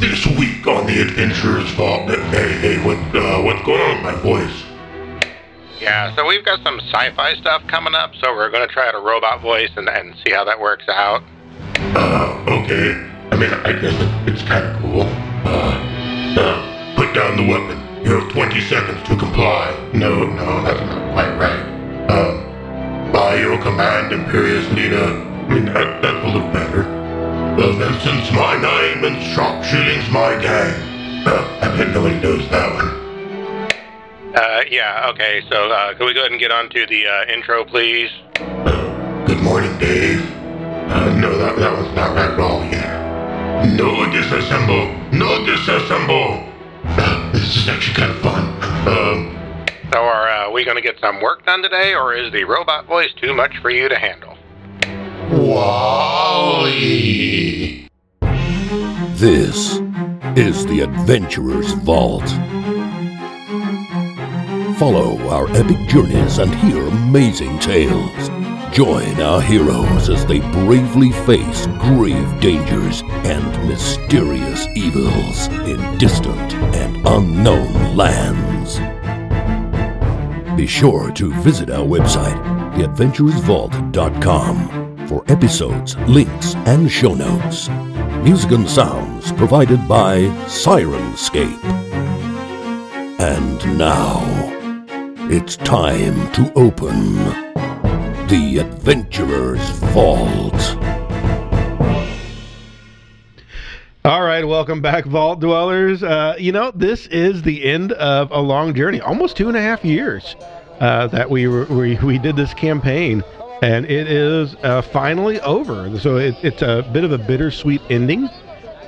this week on the Adventurers Vault. Hey, hey, what, uh, what's going on with my voice? Yeah, so we've got some sci-fi stuff coming up, so we're going to try out a robot voice and, and see how that works out. Uh, okay. I mean, I guess it, it's kind of cool. Uh, uh, put down the weapon. You have 20 seconds to comply. No, no, that's not quite right. Um, by your command, Imperious Leader. I mean, that, that's a little better. Well, since my name and sharp shooting's my gang. Uh, I bet nobody knows that one. Uh, yeah, okay, so uh, can we go ahead and get on to the uh, intro, please? Good morning, Dave. Uh, no, that, that was not right at all here. No disassemble! No disassemble! Uh, this is actually kind of fun. Um, So are uh, we going to get some work done today, or is the robot voice too much for you to handle? Wally! This is the Adventurer's Vault. Follow our epic journeys and hear amazing tales. Join our heroes as they bravely face grave dangers and mysterious evils in distant and unknown lands. Be sure to visit our website, theadventurersvault.com, for episodes, links, and show notes. Music and sounds provided by Syrinscape. And now, it's time to open the Adventurer's Vault. All right, welcome back, Vault Dwellers. Uh, you know, this is the end of a long journey, almost two and a half years uh, that we, we we did this campaign, and it is uh, finally over. So it, it's a bit of a bittersweet ending,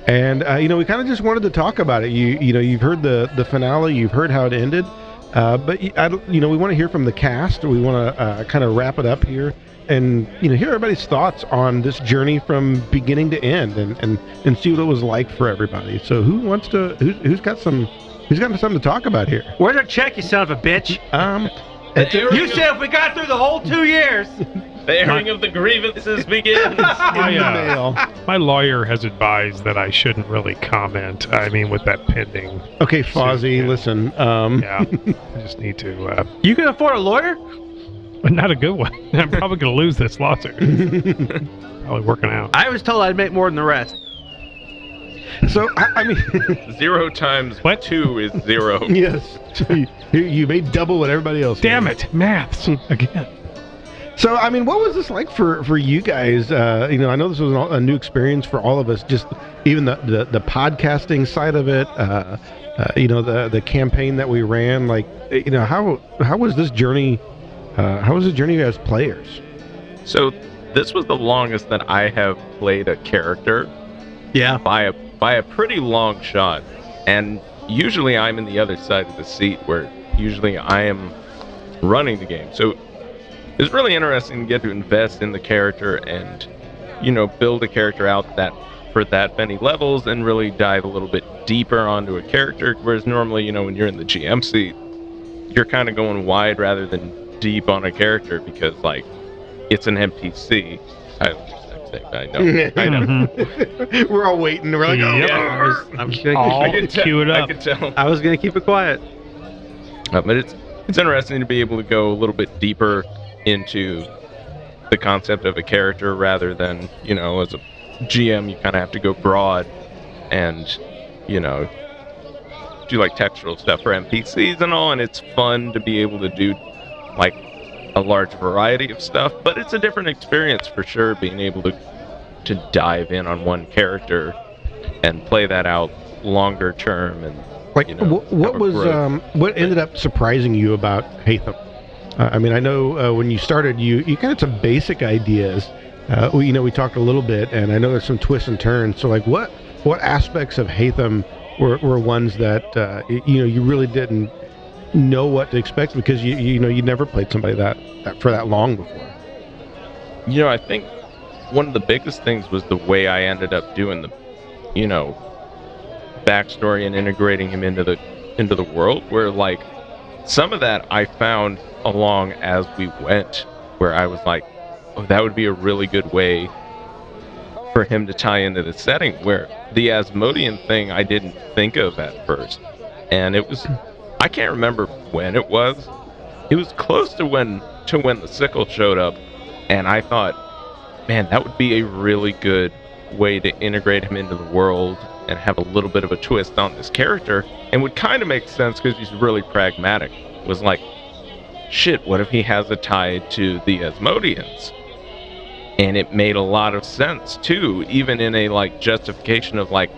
and uh, you know, we kind of just wanted to talk about it. You you know, you've heard the the finale, you've heard how it ended, uh, but I you know, we want to hear from the cast. We want to uh, kind of wrap it up here and you know hear everybody's thoughts on this journey from beginning to end and and, and see what it was like for everybody so who wants to who's, who's got some who's got something to talk about here Where's our check, you son of a bitch? um You said if we got through the whole two years. The airing of the grievances begins. My, uh, my lawyer has advised that I shouldn't really comment. I mean, with that pending. okay Fozzie listen um Yeah, I just need to. Uh, You can afford a lawyer? but not a good one. I'm probably going to lose this lawsuit. probably working out. I was told I'd make more than the rest. So I, I mean zero times What? two is zero. yes you, you made double what everybody else Damn made. it, maths again. So, I mean, what was this like for for you guys? Uh, you know, I know this was an- a new experience for all of us. Just even the the, the podcasting side of it. Uh, uh, you know, the the campaign that we ran. Like, you know, how how was this journey? Uh, how was the journey as players? So this was the longest that I have played a character Yeah. by a by a pretty long shot. And usually I'm in the other side of the seat where usually I am running the game. So it's really interesting to get to invest in the character and you know build a character out that for that many levels and really dive a little bit deeper onto a character whereas normally you know when you're in the GM seat you're kind of going wide rather than deep on a character because like it's an NPC. I, I know. I know. We're all waiting. We're like, oh, Yep. I was, I'm just gonna All I could tell- cue it I up. could tell. I was gonna keep it quiet. Uh, but it's it's interesting to be able to go a little bit deeper into the concept of a character rather than you know as a GM you kind of have to go broad and you know do like textual stuff for NPCs and all and it's fun to be able to do like a large variety of stuff but it's a different experience for sure being able to to dive in on one character and play that out longer term and Like, you know, what, what was um, what ended up surprising you about Hatham? Uh, I mean, I know uh, when you started, you you kind of some basic ideas. Uh, we, you know, we talked a little bit, and I know there's some twists and turns. So, like, what what aspects of Hatham were, were ones that uh, you know you really didn't know what to expect because you you know you never played somebody that, that for that long before. You know, I think one of the biggest things was the way I ended up doing the, you know, backstory and integrating him into the into the world. Where like some of that I found along as we went, where I was like, oh, that would be a really good way for him to tie into the setting where the Asmodean thing I didn't think of at first. And it was I can't remember when it was. It was close to when to when the sickle showed up and I thought, man, that would be a really good way to integrate him into the world and have a little bit of a twist on this character and would kind of make sense because he's really pragmatic. It Was like, shit, what if he has a tie to the Asmodeans? And it made a lot of sense too, even in a like justification of like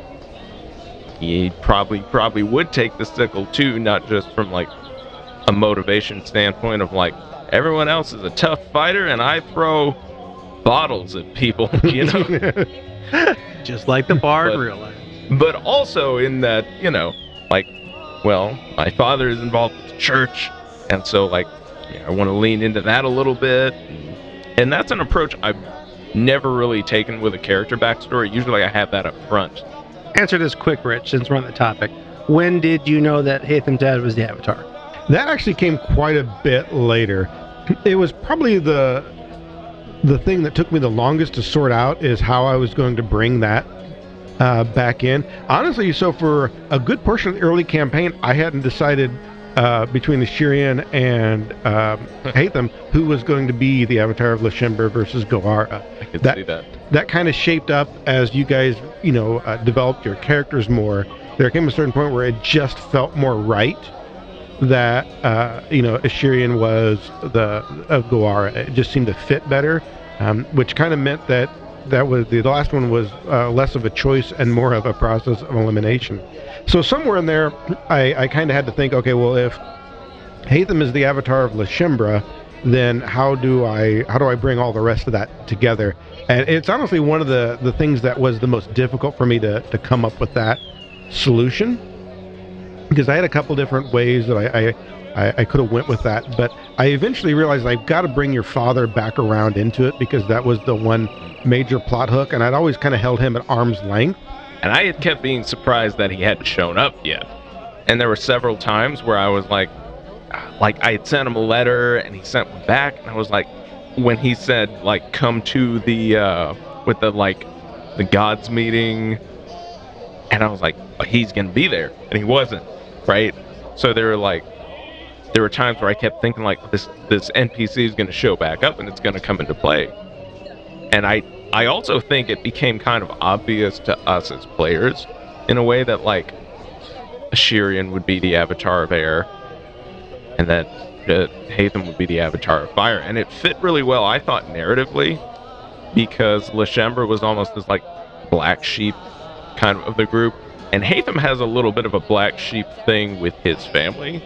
he probably probably would take the sickle too, not just from like a motivation standpoint of like everyone else is a tough fighter and I throw bottles at people, you know. Just like the bard But- realized. but also in that you know like well my father is involved with the church and so like yeah, i want to lean into that a little bit and that's an approach i've never really taken with a character backstory usually i have that up front Answer this quick, Rich, since we're on the topic. When did you know that Hatham's dad was the Avatar? That actually came quite a bit later. It was probably the the thing that took me the longest to sort out is how I was going to bring that uh, back in. Honestly, so for a good portion of the early campaign, I hadn't decided uh, between the Shirian and um, Hatham who was going to be the Avatar of Lashember versus Goara. i could That- see that that kind of shaped up as you guys, you know, uh, developed your characters more. There came a certain point where it just felt more right that uh, you know Ashirian was the of Goara. It just seemed to fit better, um, which kind of meant that that was the last one was uh, less of a choice and more of a process of elimination. So somewhere in there, I, I kind of had to think, okay, well, if Hatham is the avatar of Lashembra, then how do I how do I bring all the rest of that together? And it's honestly one of the the things that was the most difficult for me to to come up with that solution because I had a couple different ways that I I, I, I could have went with that, but I eventually realized I've got to bring your father back around into it because that was the one major plot hook, and I'd always kind of held him at arm's length. And i had kept being surprised that he hadn't shown up yet. And there were several times where i was like like i had sent him a letter and he sent one back. And i was like when he said like come to the uh with the like the gods meeting. And i was like he's gonna be there. And he wasn't right? So there were like there were times where i kept thinking like this this npc is gonna show back up and it's gonna come into play. And i i also think it became kind of obvious to us as players in a way that like Ashirian would be the avatar of air and that uh, Hatham would be the avatar of fire. And it fit really well, I thought, narratively, because Lashember was almost this like black sheep kind of of the group. And Hatham has a little bit of a black sheep thing with his family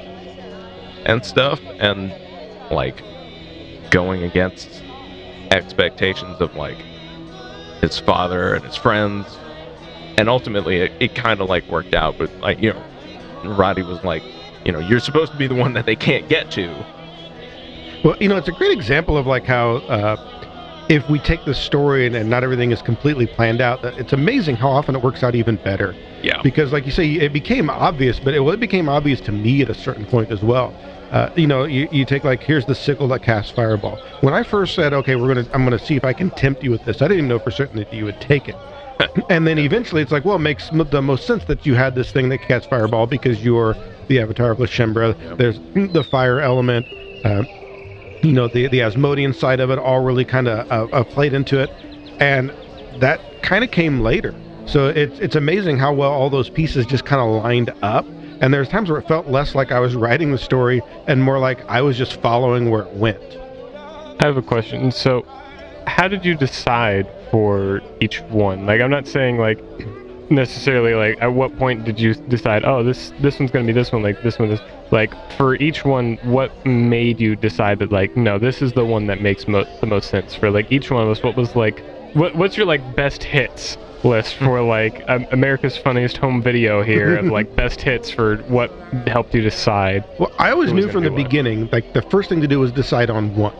and stuff, and like going against expectations of like his father and his friends. And ultimately, it, it kind of like worked out, but like, you know, Roddy was like, you know, you're supposed to be the one that they can't get to. Well, you know, it's a great example of like how uh, if we take the story and, and not everything is completely planned out, it's amazing how often it works out even better. Yeah. Because, like you say, it became obvious, but it, well, it became obvious to me at a certain point as well. Uh, you know, you, you take like here's the sickle that casts fireball. When I first said, okay, we're gonna, I'm gonna see if I can tempt you with this. I didn't even know for certain that you would take it. and then eventually, it's like, well, it makes m- the most sense that you had this thing that casts fireball because you're the avatar of Lashembra. There's the fire element. Uh, you know the the Asmodean side of it all really kind of uh, uh, played into it, and that kind of came later. So it's it's amazing how well all those pieces just kind of lined up. And there's times where it felt less like I was writing the story and more like I was just following where it went. I have a question. So, how did you decide for each one? Like, I'm not saying like necessarily like at what point did you decide? Oh, this this one's gonna be this one. Like this one is like for each one. What made you decide that like no, this is the one that makes mo- the most sense for like each one of us? What was like what what's your like best hits? List for like um, America's funniest home video here of like best hits for what helped you decide. Well, I always knew from the what? beginning, like the first thing to do was decide on one.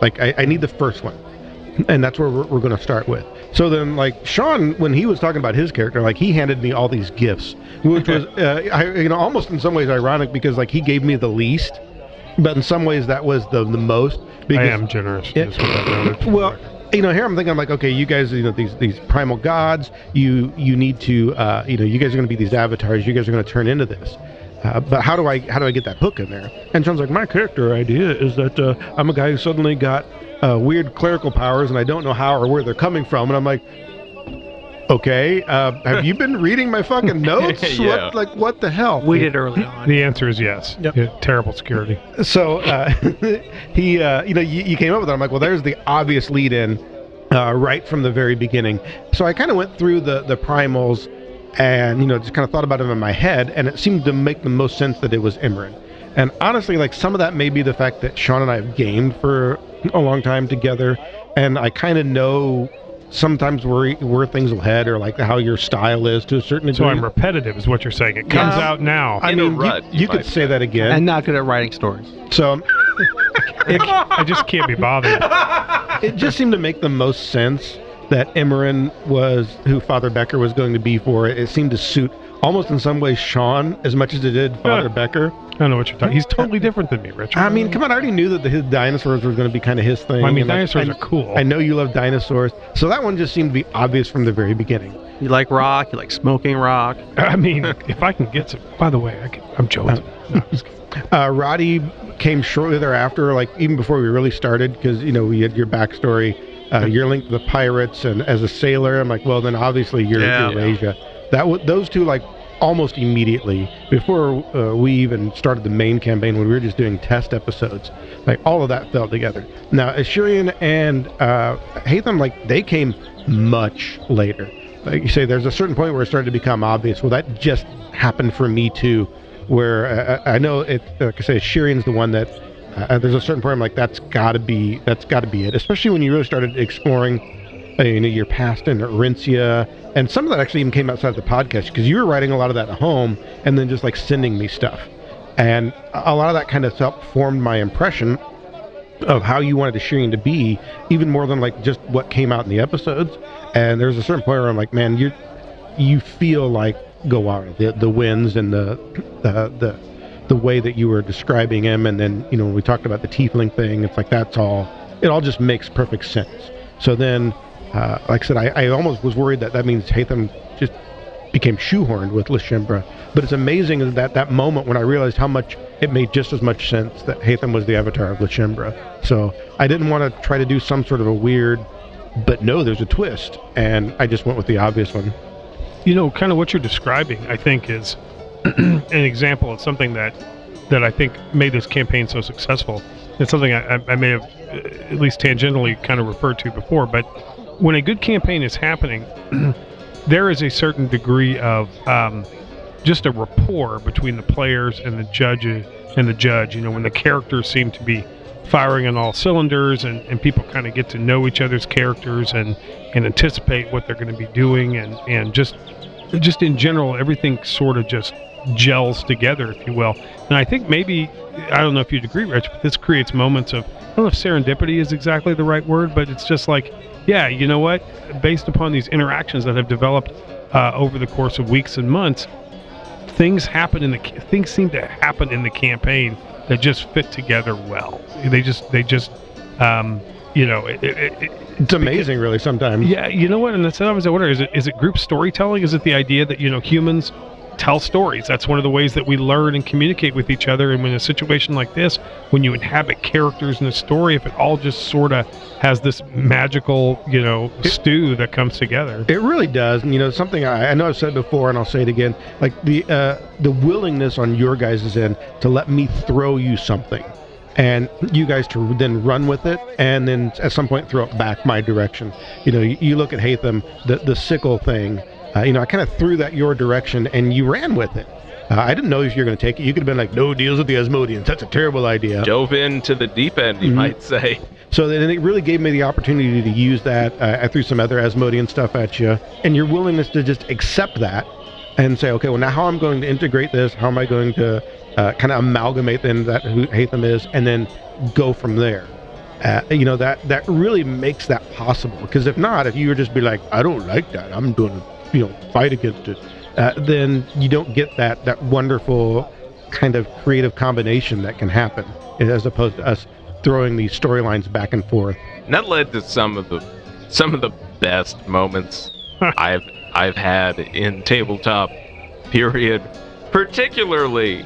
Like I, I need the first one, and that's where we're, we're going to start with. So then, like Sean, when he was talking about his character, like he handed me all these gifts, which was, uh, I, you know, almost in some ways ironic because like he gave me the least, but in some ways that was the the most. Because I am generous. Yeah. Just with that noted. well, you know, here I'm thinking, I'm like, okay, you guys, you know, these these primal gods, you you need to, uh, you know, you guys are going to be these avatars. You guys are going to turn into this. Uh, but how do I how do I get that hook in there? And John's like, my character idea is that uh, I'm a guy who suddenly got uh, weird clerical powers, and I don't know how or where they're coming from. And I'm like, okay, uh, have you been reading my fucking notes? Yeah. What like what the hell? We did early on. The answer is yes. Yep. Yeah, terrible security. So uh, he, uh, you know, you, you came up with it. I'm like, well, there's the obvious lead in uh, right from the very beginning. So I kind of went through the the primals, and you know, just kind of thought about them in my head, and it seemed to make the most sense that it was Imran. And honestly, like some of that may be the fact that Sean and I have gamed for a long time together, and I kind of know sometimes where where things will head or like how your style is to a certain degree. So I'm repetitive, is what you're saying. It comes Yeah. out now. I In mean, you- rut, you, you could say say. that again. And not good at writing stories. so I just can't be bothered. it just seemed to make the most sense that Emmerin was who Father Becker was going to be for it. It seemed to suit almost in some ways Sean as much as it did Father Yeah. Becker. I don't know what you're talking. He's totally different than me, Richard. I mean, come on, I already knew that the, his dinosaurs were going to be kind of his thing. I mean, and, like, dinosaurs I, are cool. I know you love dinosaurs, so that one just seemed to be obvious from the very beginning. You like rock. You like smoking rock. I mean, if I can get some. By the way, I can, I'm joking. No, I'm just kidding. Uh, Roddy came shortly thereafter, like even before we really started, because you know we had your backstory. Uh, you're linked to the pirates, and as a sailor, I'm like, well, then obviously you're, Yeah. you're Asia. That w- those two like almost immediately before uh, we even started the main campaign when we were just doing test episodes, like all of that fell together. Now Ashirian and uh, Hatham, like they came much later. Like you say, there's a certain point where it started to become obvious. Well, that just happened for me too where uh, I I know it. Like I say, Shirian's the one that uh, there's a certain point I'm like, that's got to be that's got to be it. Especially when you really started exploring, uh, Uh, you know, your past in Rincia, and some of that actually even came outside of the podcast because you were writing a lot of that at home and then just like sending me stuff, and a lot of that kind of helped formed my impression of how you wanted the Shirian to be, even more than like just what came out in the episodes. And there's a certain point where I'm like, man, you you feel like Gawara, the the winds and the the the the way that you were describing him, and then you know when we talked about the tiefling thing, it's like that's all. It all just makes perfect sense. So then, uh, like I said, I, I almost was worried that that means Hatham just became shoehorned with Lashimbra. But it's amazing that that moment when I realized how much it made just as much sense that Hatham was the avatar of Lashimbra. So I didn't want to try to do some sort of a weird, but no, there's a twist, and I just went with the obvious one. you know, kind of what you're describing, I think, is an example of something that that I think made this campaign so successful. It's something I, I, I may have uh, at least tangentially kind of referred to before, but when a good campaign is happening, there is a certain degree of um, just a rapport between the players and the judge and the judge. You know, when the characters seem to be firing on all cylinders and, and people kind of get to know each other's characters and, and anticipate what they're going to be doing and, and just just in general everything sort of just gels together if you will and i think maybe i don't know if you'd agree rich but this creates moments of i don't know if serendipity is exactly the right word but it's just like yeah you know what based upon these interactions that have developed uh, over the course of weeks and months things happen in the things seem to happen in the campaign that just fit together well they just they just um you know it, it, it, It's amazing, really. Sometimes. yeah, you know what? And that's what I was wondering. Is it is it group storytelling? Is it the idea that you know humans tell stories? That's one of the ways that we learn and communicate with each other. And when a situation like this, when you inhabit characters in a story, if it all just sort of has this magical, you know, stew that comes together. It really does. And, you know, something I, I know I've said before, and I'll say it again. Like the uh, the willingness on your guys' end to let me throw you something, and you guys to then run with it, and then at some point throw it back my direction. You know, you, you look at Hatham, the the sickle thing. Uh, you know, I kind of threw that your direction, and you ran with it. Uh, I didn't know if you were going to take it. You could have been like, "No deals with the Asmodeans. That's a terrible idea." Dove into the deep end, you Mhm. might say. So then it really gave me the opportunity to use that. Uh, I threw some other Asmodean stuff at you, and your willingness to just accept that and say, okay, well, now how I'm going to integrate this? How am I going to uh, kind of amalgamate then that who Hatham is, and then go from there? Uh, you know that that really makes that possible. Because if not, if you would just be like, I don't like that, I'm going to you know fight against it, uh, then you don't get that that wonderful kind of creative combination that can happen, as opposed to us throwing these storylines back and forth. And that led to some of the some of the best moments I've I've had in tabletop. Period. Particularly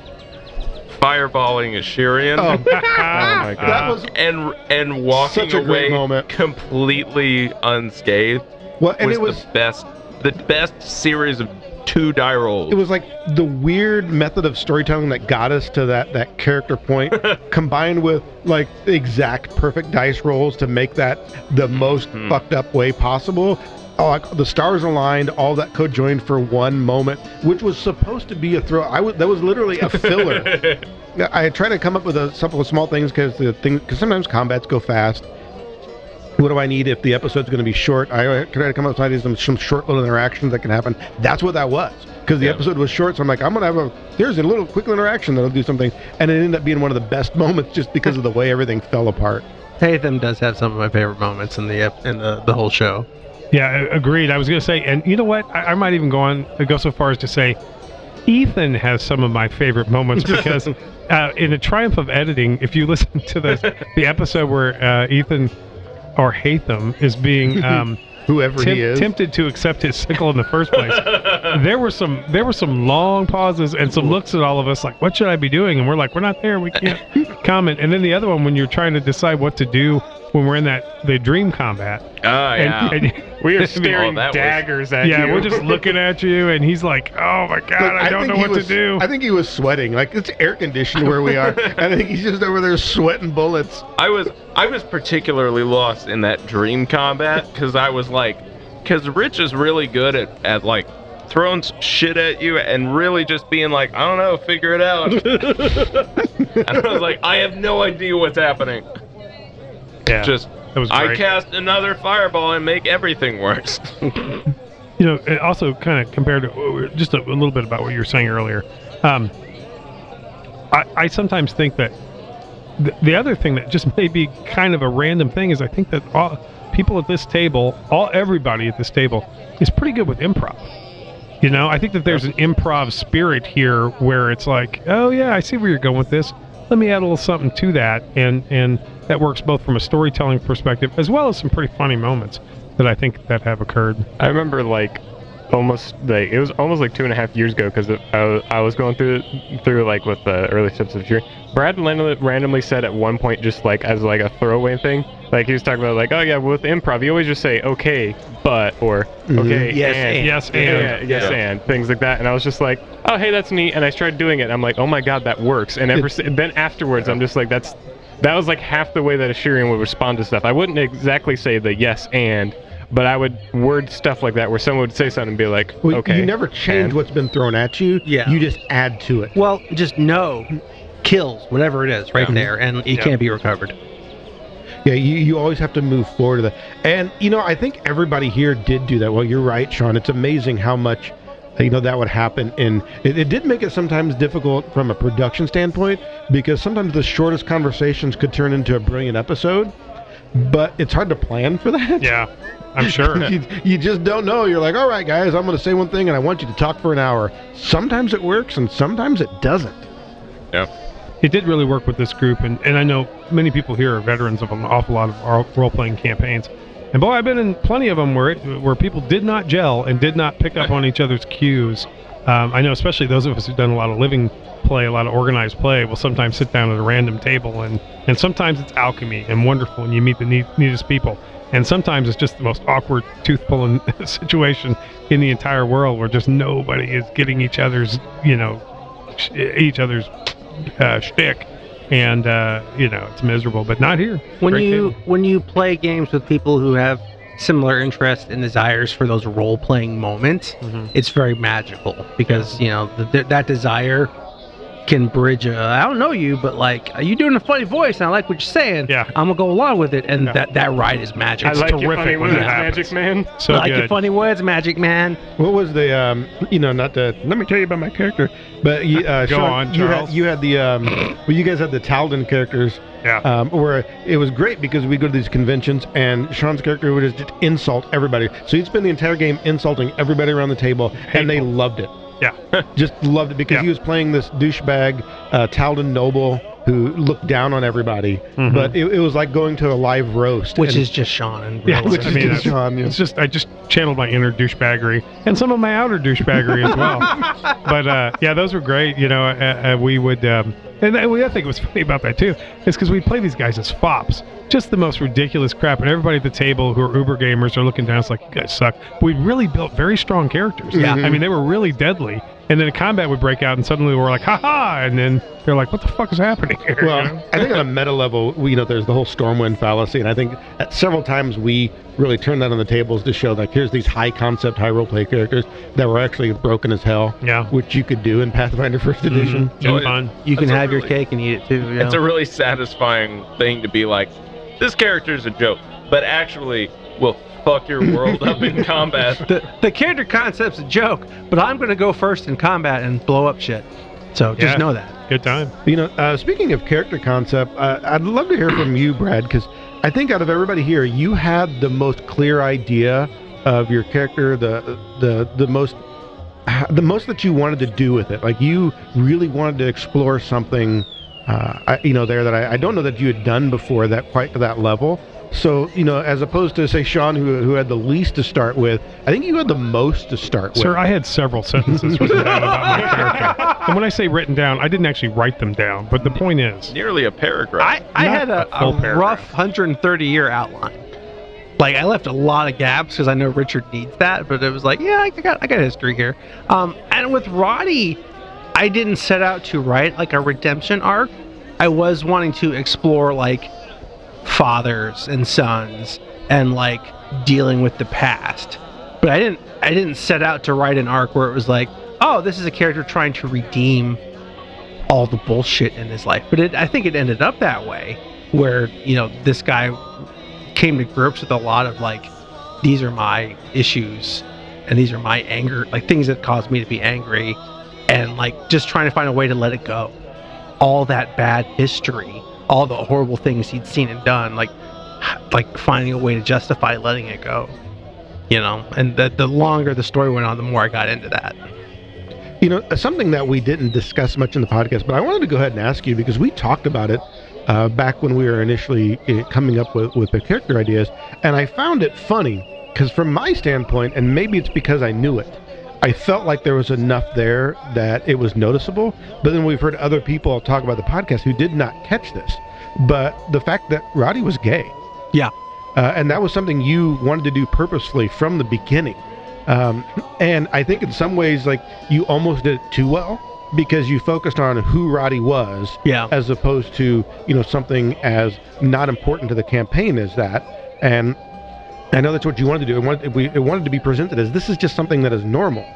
fireballing Ashirian. Oh, my God. that was and and walking Such a great away completely unscathed well, and was, it was the best the best series of two die rolls. it was like the weird method of storytelling that got us to that that character point combined with like the exact perfect dice rolls to make that the most Mhm. fucked up way possible oh, like, the stars aligned all that co-joined for one moment which was supposed to be a throw i was that was literally a filler i try to come up with a couple of small things because the thing because sometimes combats go fast what do I need if the episode's going to be short? I try to come up with ideas of some short little interactions that can happen. That's what that was because the Yeah. episode was short. So I'm like, I'm going to have a here's a little quick little interaction that'll do something, and it ended up being one of the best moments just because of the way everything fell apart. Tatham does have some of my favorite moments in the ep- in the, the whole show. Yeah, agreed. I was going to say, and you know what? I, I might even go on go so far as to say, Ethan has some of my favorite moments because uh, in the triumph of editing, if you listen to the the episode where uh, Ethan or Hatham is being um, Whoever temp- he is, tempted to accept his sickle in the first place, there were some there were some long pauses and some looks at all of us like, what should I be doing? And we're like, we're not there. We can't comment. And then the other one when you're trying to decide what to do when we're in that the dream combat. Ah, yeah. And, and- We are Oh, staring was- daggers at yeah, you. Yeah, we're just looking at you, and he's like, "Oh my god, Look, I don't think know what was- to do." I think he was sweating. Like it's air conditioned where we are, and I think he's just over there sweating bullets. I was I was particularly lost in that dream combat because I was like, because Rich is really good at, at like throwing shit at you and really just being like, I don't know, figure it out. and I was like, I have no idea what's happening. Yeah, Just I cast another fireball and make everything worse. you know, it also kind of compared to were- just a, a little bit about what you were saying earlier. Um, I, I sometimes think that the, the other thing that just may be kind of a random thing is I think that all people at this table, all everybody at this table, is pretty good with improv. You know, I think that there's an improv spirit here where it's like, oh yeah, I see where you're going with this. Let me add a little something to that, and and that works both from a storytelling perspective as well as some pretty funny moments that I think that have occurred. I remember like almost like it was almost like two and a half years ago because I, was- I was going through through like with the early steps of year. Brad randomly, randomly said at one point just like as like a throwaway thing, like he was talking about like oh yeah with improv you always just say okay but or mm-hmm. okay Yes, and, and. Yes, yeah, and. yes Yeah. and things like that and I was just like oh hey that's neat and I started doing it I'm like oh my god that works and ever then afterwards I'm just like that's that was like half the way that Ashirian would respond to stuff. I wouldn't exactly say the yes and, but I would word stuff like that where someone would say something and be like, Well, okay. You never change and- what's been thrown at you. Yeah. You just add to it. Well, just no kills whatever it is right Yeah. there, and it Yeah. can't be recovered. Yeah, you, you always have to move forward to that. And, you know, I think everybody here did do that. Well, you're right, Sean. It's amazing how much, you know, that would happen. And it, it did make it sometimes difficult from a production standpoint because sometimes the shortest conversations could turn into a brilliant episode. But it's hard to plan for that. Yeah, I'm sure. you, you just don't know. You're like, all right, guys, I'm going to say one thing and I want you to talk for an hour. Sometimes it works and sometimes it doesn't. Yeah. It did really work with this group, and, and I know many people here are veterans of an awful lot of role playing campaigns. And boy, I've been in plenty of them where it, where people did not gel and did not pick up on each other's cues. Um, I know, especially those of us who've done a lot of living play, a lot of organized play, will sometimes sit down at a random table, and and sometimes it's alchemy and wonderful, and you meet the neat, neatest people. And sometimes it's just the most awkward tooth pulling situation in the entire world, where just nobody is getting each other's, you know, each other's uh, shtick, and uh, you know it's miserable. But not here. When Great you table. when you play games with people who have similar interests and desires for those role playing moments, Mhm. it's very magical because you know the, that desire can bridge a I don't know you, but like are you doing a funny voice and I like what you're saying. Yeah. I'm gonna go along with it, and Yeah. that that ride is magic. I like your terrific funny when words. Magic Man. so I like your funny words, Magic Man. What was the um? You know, not to let me tell you about my character, but you, uh, Go Sean, on, you had Charles. you had the um. well, you guys had the Taldan characters, Yeah. um, where it was great because we go to these conventions and Sean's character would just insult everybody. So he'd spend the entire game insulting everybody around the table, and they loved it. Yeah. Just loved it because Yeah. he was playing this douchebag, uh, Taldan noble, who looked down on everybody. Mhm. But it, it was like going to a live roast, which and- is just Sean and Yeah, which I is mean, just Sean. yeah. It's just I just channeled my inner douchebaggery and some of my outer douchebaggery as well. but uh, yeah, those were great. You know, uh, uh, we would, um, and I, I think it was funny about that too, is because we play these guys as fops, just the most ridiculous crap, and everybody at the table who are Uber gamers are looking down. It's like you guys suck. But we really built very strong characters. Yeah. I mean they were really deadly. And then a combat would break out, and suddenly we're like, "Ha ha!" And then they're like, "What the fuck is happening here?" you Well, know? I think on a meta level, we, you know, there's the whole Stormwind fallacy, and I think at several times we really turned that on the tables to show like here's these high concept, high role play characters that were actually broken as hell, yeah. which you could do in Pathfinder First Edition. Mhm. And Oh, fun. you can That's a have your cake and eat it too. Yeah. It's a really satisfying thing to be like, this character's a joke, but actually will fuck your world up in combat. the the character concept's a joke, but I'm gonna go first in combat and blow up shit. So just Yeah. know that. Good time. You know, uh, speaking of character concept, uh, I'd love to hear from you, Brad, because I think out of everybody here, you had the most clear idea of your character, the the the most the most that you wanted to do with it. Like you really wanted to explore something, uh, I, you know, there that I, I don't know that you had done before that quite to that level. So you know, as opposed to say Sean, who who had the least to start with, I think you had the most to start with. Sir, I had several sentences written down about my character. And when I say written down, I didn't actually write them down. But the point is, Nearly a paragraph. I, I had a, a a rough 130 year outline. Like I left a lot of gaps because I know Richard needs that, but it was like, yeah, I got I got history here. Um, and with Roddy, I didn't set out to write like a redemption arc. I was wanting to explore like fathers and sons and like dealing with the past. But I didn't I didn't set out to write an arc where it was like, oh, this is a character trying to redeem all the bullshit in his life. But it, I think it ended up that way, where you know this guy came to grips with a lot of like, these are my issues, and these are my anger, like things that caused me to be angry, and like just trying to find a way to let it go. All that bad history, all the horrible things he'd seen and done, like like finding a way to justify letting it go. You know, and the the longer the story went on, the more I got into that. You know, something that we didn't discuss much in the podcast, but I wanted to go ahead and ask you because we talked about it uh, back when we were initially uh, coming up with, with the character ideas, and I found it funny because, from my standpoint, and maybe it's because I knew it, I felt like there was enough there that it was noticeable. But then we've heard other people talk about the podcast who did not catch this. But the fact that Roddy was gay, Yeah. uh, and that was something you wanted to do purposefully from the beginning. Um, and I think in some ways, like you almost did it too well because you focused on who Roddy was, Yeah. as opposed to you know something as not important to the campaign as that. And I know that's what you wanted to do. It wanted, we, it wanted to be presented as this is just something that is normal.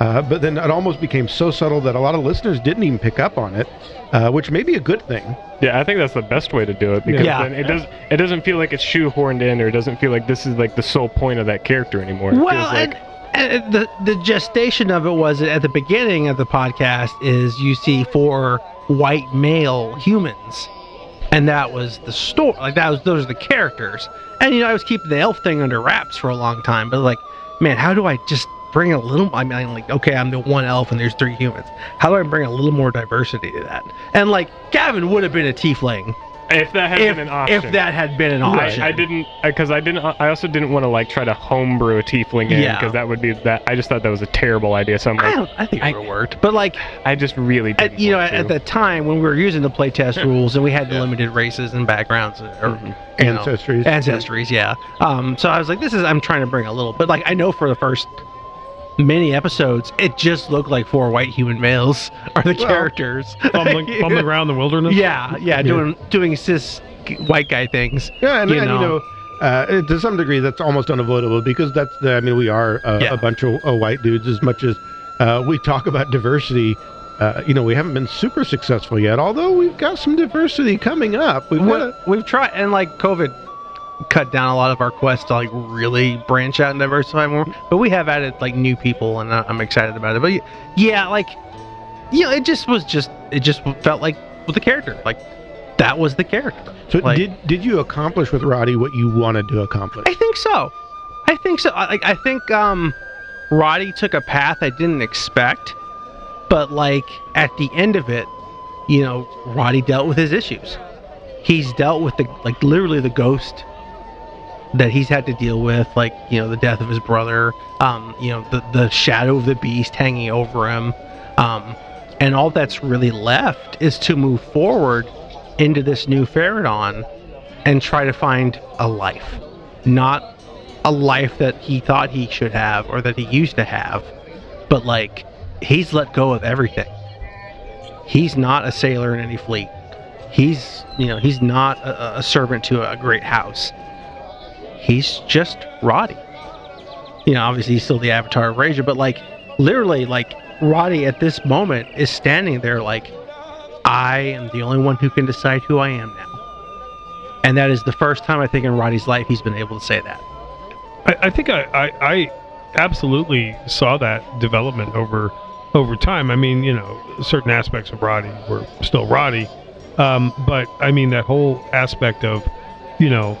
Uh, but then it almost became so subtle that a lot of listeners didn't even pick up on it, uh, which may be a good thing. Yeah, I think that's the best way to do it because Yeah. then it does it doesn't feel like it's shoehorned in or it doesn't feel like this is like the sole point of that character anymore. It Well, like and, and the the gestation of it was at the beginning of the podcast is you see four white male humans, and that was the story. Like that was those are the characters. And you know, I was keeping the elf thing under wraps for a long time, but like, man, how do I just bring a little? I mean, like, okay, I'm the one elf and there's three humans. How do I bring a little more diversity to that? And like, Gavin would have been a tiefling if that had if been an option. if that had been an I, option. I didn't uh, because I didn't. I also didn't want to like try to homebrew a tiefling in Yeah. because that would be that. I just thought that was a terrible idea. So I'm I like, don't. I think it I- would have worked, but like. I just really didn't. you know, want at to. the time when we were using the playtest rules and we had the limited races and backgrounds uh, or mm-hmm. you know, Ancestries. ancestries, yeah. Um, so I was like, this is I'm trying to bring a little, but like I know for the first many episodes, it just looked like four white human males are the Well, characters, fumbling, fumbling around the wilderness. yeah, yeah, doing doing cis white guy things. Yeah, and you and, you know. know, uh, to some degree, that's almost unavoidable because that's the. I mean, we are uh, Yeah. a bunch of uh, white dudes. As much as uh, we talk about diversity, uh, you know, we haven't been super successful yet. Although we've got some diversity coming up. We've We, we've tried, and like COVID cut down a lot of our quests to like really branch out and diversify more. But we have added like new people, and I'm excited about it. But yeah, like you know, it just was just it just felt like with the character, like that was the character. so like- did did you accomplish with Roddy what you wanted to accomplish? I think so. I think so. I, I think um, Roddy took a path I didn't expect, but like at the end of it, you know, Roddy dealt with his issues. He's dealt with the like literally the ghost that he's had to deal with, like you know the death of his brother, um, you know the the shadow of the beast hanging over him, um, and all that's really left is to move forward into this new Pharidon and try to find a life, not a life that he thought he should have or that he used to have, but like he's let go of everything. He's not a sailor in any fleet. He's, you know, he's not a, a servant to a great house. He's just Roddy. You know, obviously he's still the avatar of Raja, but like literally, like Roddy at this moment is standing there like, I am the only one who can decide who I am now. And that is the first time I think in Roddy's life he's been able to say that. I, I think I, I, I absolutely saw that development over over time. I mean, you know, certain aspects of Roddy were still Roddy, um, but I mean that whole aspect of, you know,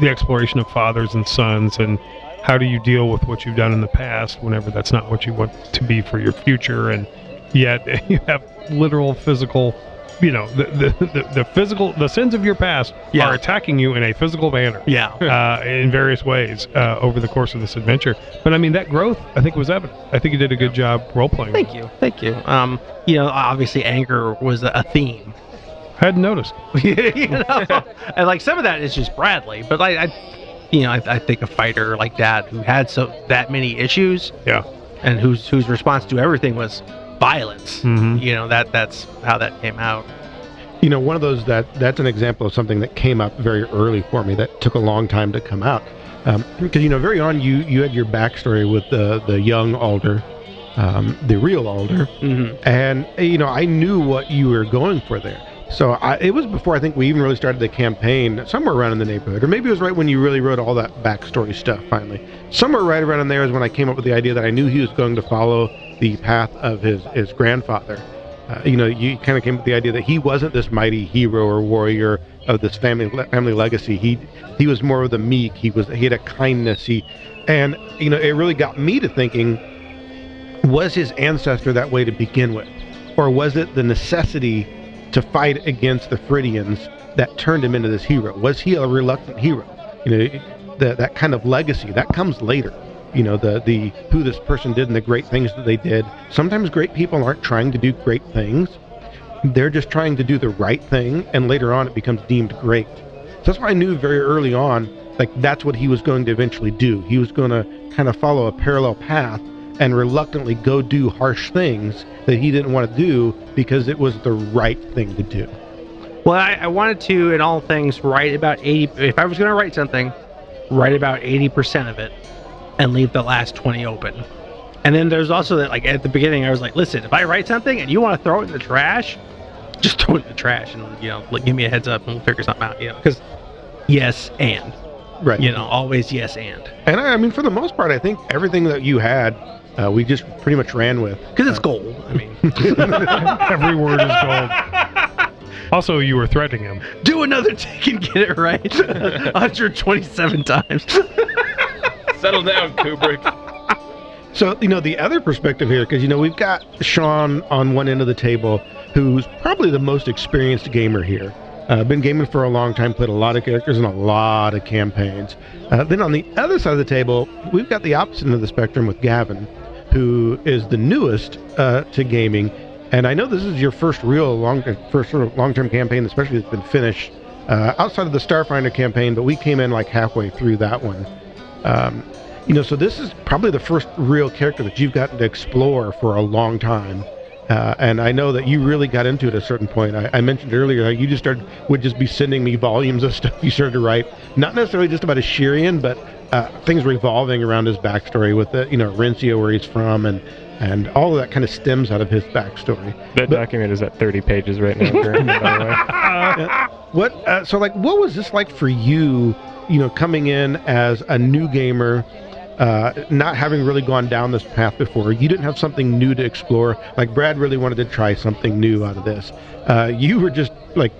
the exploration of fathers and sons and how do you deal with what you've done in the past whenever that's not what you want to be for your future and yet you have literal physical you know the the, the, the physical the sins of your past Yeah. are attacking you in a physical manner Yeah. uh, in various ways uh, over the course of this adventure. But I mean, that growth I think was evident. I think you did a good job role playing. Thank you. Thank you. Um, you know, obviously anger was a theme. Hadn't noticed. you know, and like some of that is just Bradley, but like I, you know, I, I think a fighter like that who had so that many issues Yeah. and whose whose response to everything was violence. Mhm. You know that that's how that came out. You know, one of those that that's an example of something that came up very early for me that took a long time to come out. Because you know, very on you you had your backstory with the the young Alder, um, the real Alder, Mm-hmm. and you know I knew what you were going for there. So I, it was before I think we even really started the campaign, somewhere around in the neighborhood, or maybe it was right when you really wrote all that backstory stuff. Finally, somewhere right around in there is when I came up with the idea that I knew he was going to follow the path of his his grandfather. Uh, you know, you kind of came up with the idea that he wasn't this mighty hero or warrior of this family family legacy. He he was more of the meek. He was he had a kindness. He and you know it really got me to thinking was his ancestor that way to begin with? Or was it the necessity to fight against the Phrygians that turned him into this hero? Was he a reluctant hero? You know, the, that kind of legacy that comes later. You know, the the who this person did and the great things that they did. Sometimes great people aren't trying to do great things. They're just trying to do the right thing, and later on it becomes deemed great. So that's why I knew very early on, like that's what he was going to eventually do. He was going to kind of follow a parallel path and reluctantly go do harsh things that he didn't want to do because it was the right thing to do. Well, I, I wanted to, in all things, write about eighty. If I was going to write something, write about eighty percent of it, and leave the last twenty open. And then there's also that, like at the beginning, I was like, listen, if I write something and you want to throw it in the trash, just throw it in the trash, and you know, like, give me a heads up, and we'll figure something out. You know, because yes, and Right. you know, always yes, and And I, I mean, for the most part, I think everything that you had, uh, we just pretty much ran with. because it's gold. I mean, Every word is gold. Also, you were threatening him. do another take and get it right, 127 times. Settle down, Kubrick. So, you know, the other perspective here, because, you know, we've got Sean on one end of the table, who's probably the most experienced gamer here. Uh, been gaming for a long time, played a lot of characters and a lot of campaigns. Uh, then on the other side of the table, we've got the opposite end of the spectrum with Gavin, who is the newest uh, to gaming. And I know this is your first real long, first sort of long-term campaign, especially that's been finished uh, outside of the Starfinder campaign. But we came in like halfway through that one. Um, you know, so this is probably the first real character that you've gotten to explore for a long time. Uh, and I know that you really got into it at a certain point. I, I mentioned earlier that you just started would just be sending me volumes of stuff you started to write, not necessarily just about Ashirian, but uh, things revolving around his backstory with the you know Rencio where he's from and and all of that kind of stems out of his backstory. That But- document is at 30 pages right now. currently, by the way. What uh, so like what was this like for you? You know, coming in as a new gamer, uh, not having really gone down this path before. You didn't have something new to explore. Like Brad really wanted to try something new out of this. Uh, you were just like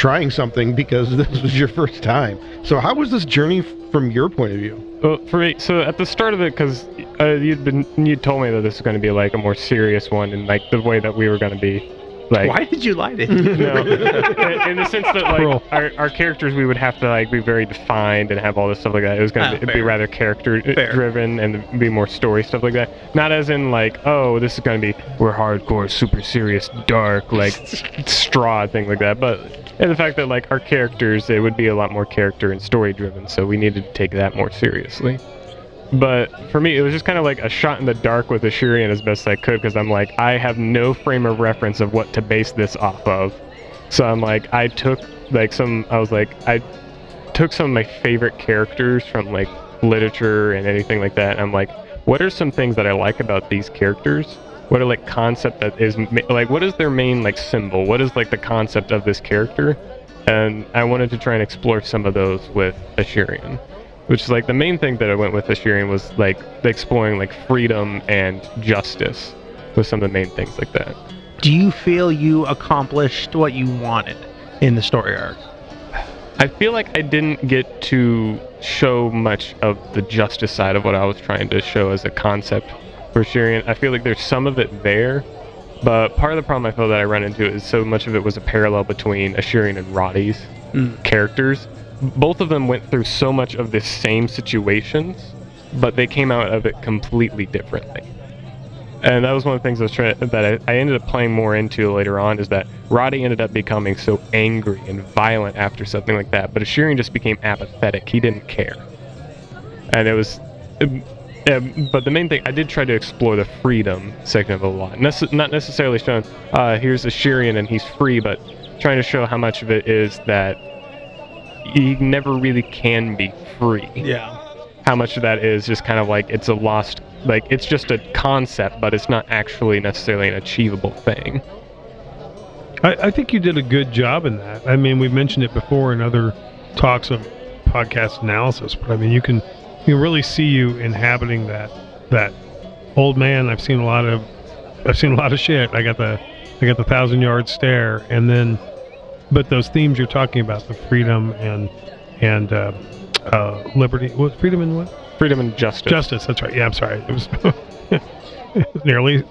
trying something because this was your first time. So how was this journey from your point of view? Well, for me, so at the start of it, because uh, you'd been you told me that this was going to be like a more serious one, and like the way that we were going to be Like, Why did you lie to him? no, in, in the sense that like our, our characters, we would have to like be very defined and have all this stuff like that. It was gonna Ah, be, be rather character uh, Fair. driven and be more story stuff like that. Not as in like, oh, this is gonna be we're hardcore, super serious, dark, like straw thing like that. But and the fact that like our characters, it would be a lot more character and story driven, so we needed to take that more seriously. But for me, it was just kind of like a shot in the dark with Ashirian as best I could because I'm like, I have no frame of reference of what to base this off of. So I'm like, I took like some, I was like, I took some of my favorite characters from like literature and anything like that. I'm like, what are some things that I like about these characters? What are like concept that is like, what is their main like symbol? What is like the concept of this character? And I wanted to try and explore some of those with Ashirian which is like the main thing that I went with year was like exploring like freedom and justice was some of the main things like that. Do you feel you accomplished what you wanted in the story arc? I feel like I didn't get to show much of the justice side of what I was trying to show as a concept for Shirian. I feel like there's some of it there, but part of the problem I feel that I run into is so much of it was a parallel between Ashirian and Roddy's Mm. characters. Both of them went through so much of the same situations, but they came out of it completely differently. And that was one of the things I was trying that I, I ended up playing more into later on is that Roddy ended up becoming so angry and violent after something like that, but Ashirian just became apathetic. He didn't care, and it was. Um, um, but the main thing I did try to explore the freedom segment of it a lot. Nece- not necessarily showing uh, here's Ashirian and he's free, but trying to show how much of it is that he never really can be free Yeah. how much of that is just kind of like it's a lost like it's just a concept but it's not actually necessarily an achievable thing I, I think you did a good job in that. I mean, we've mentioned it before in other talks of podcast analysis, but I mean, you can you really see you inhabiting that that old man. I've seen a lot of I've seen a lot of shit. I got the I got the thousand yard stare, and then but those themes you're talking about, the freedom and and uh, uh, liberty, what freedom and what freedom and justice justice. That's right. Yeah, I'm sorry. It was nearly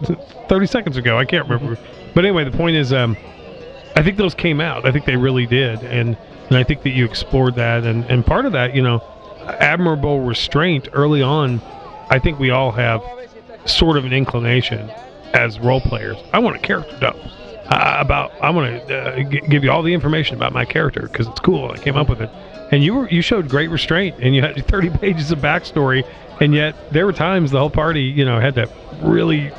30 seconds ago. I can't remember. But anyway, the point is, um, I think those came out. I think they really did, and and I think that you explored that, and and part of that, you know, admirable restraint early on. I think we all have sort of an inclination as role players. I want a character up. Uh, about I want to uh, g- give you all the information about my character because it's cool. I came up with it, and you were you showed great restraint, and you had 30 pages of backstory, and yet there were times the whole party, you know, had to really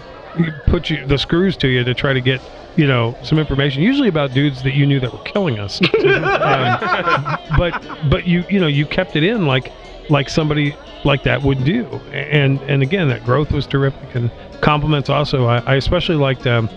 put you the screws to you to try to get you know some information. Usually about dudes that you knew that were killing us, um, but but you you know you kept it in like like somebody like that would do, and and again that growth was terrific, and compliments also. I, I especially liked. Um,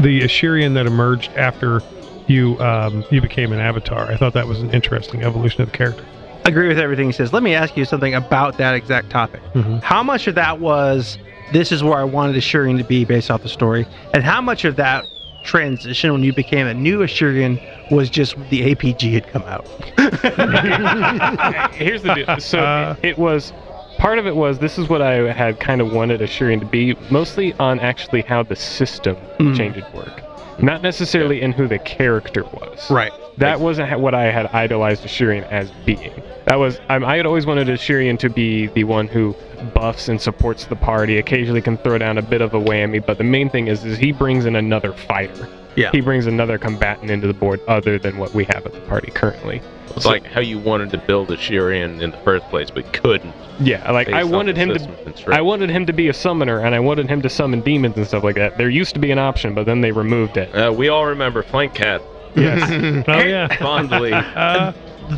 the Ashirian that emerged after you um, you became an avatar. I thought that was an interesting evolution of the character. I agree with everything he says. Let me ask you something about that exact topic. Mhm. How much of that was this is where I wanted Ashirian to be based off the story, and how much of that transition when you became a new Ashirian was just the APG had come out? here's the deal so Uh. it was part of it was this is what i had kind of wanted assuring to be mostly on actually how the system Mm. change would work not necessarily in who the character was Right. That wasn't what I had idolized Ashirian as being. That was um, I had always wanted Ashirian to be the one who buffs and supports the party. Occasionally can throw down a bit of a whammy, but the main thing is is he brings in another fighter. Yeah. He brings another combatant into the board other than what we have at the party currently. It's like how you wanted to build Ashirian in the first place, but couldn't. Yeah, like I wanted him to. I wanted him to be a summoner and I wanted him to summon demons and stuff like that. There used to be an option, but then they removed it. Uh, we all remember Flank Cat Yes. Oh yeah. fondly. Uh,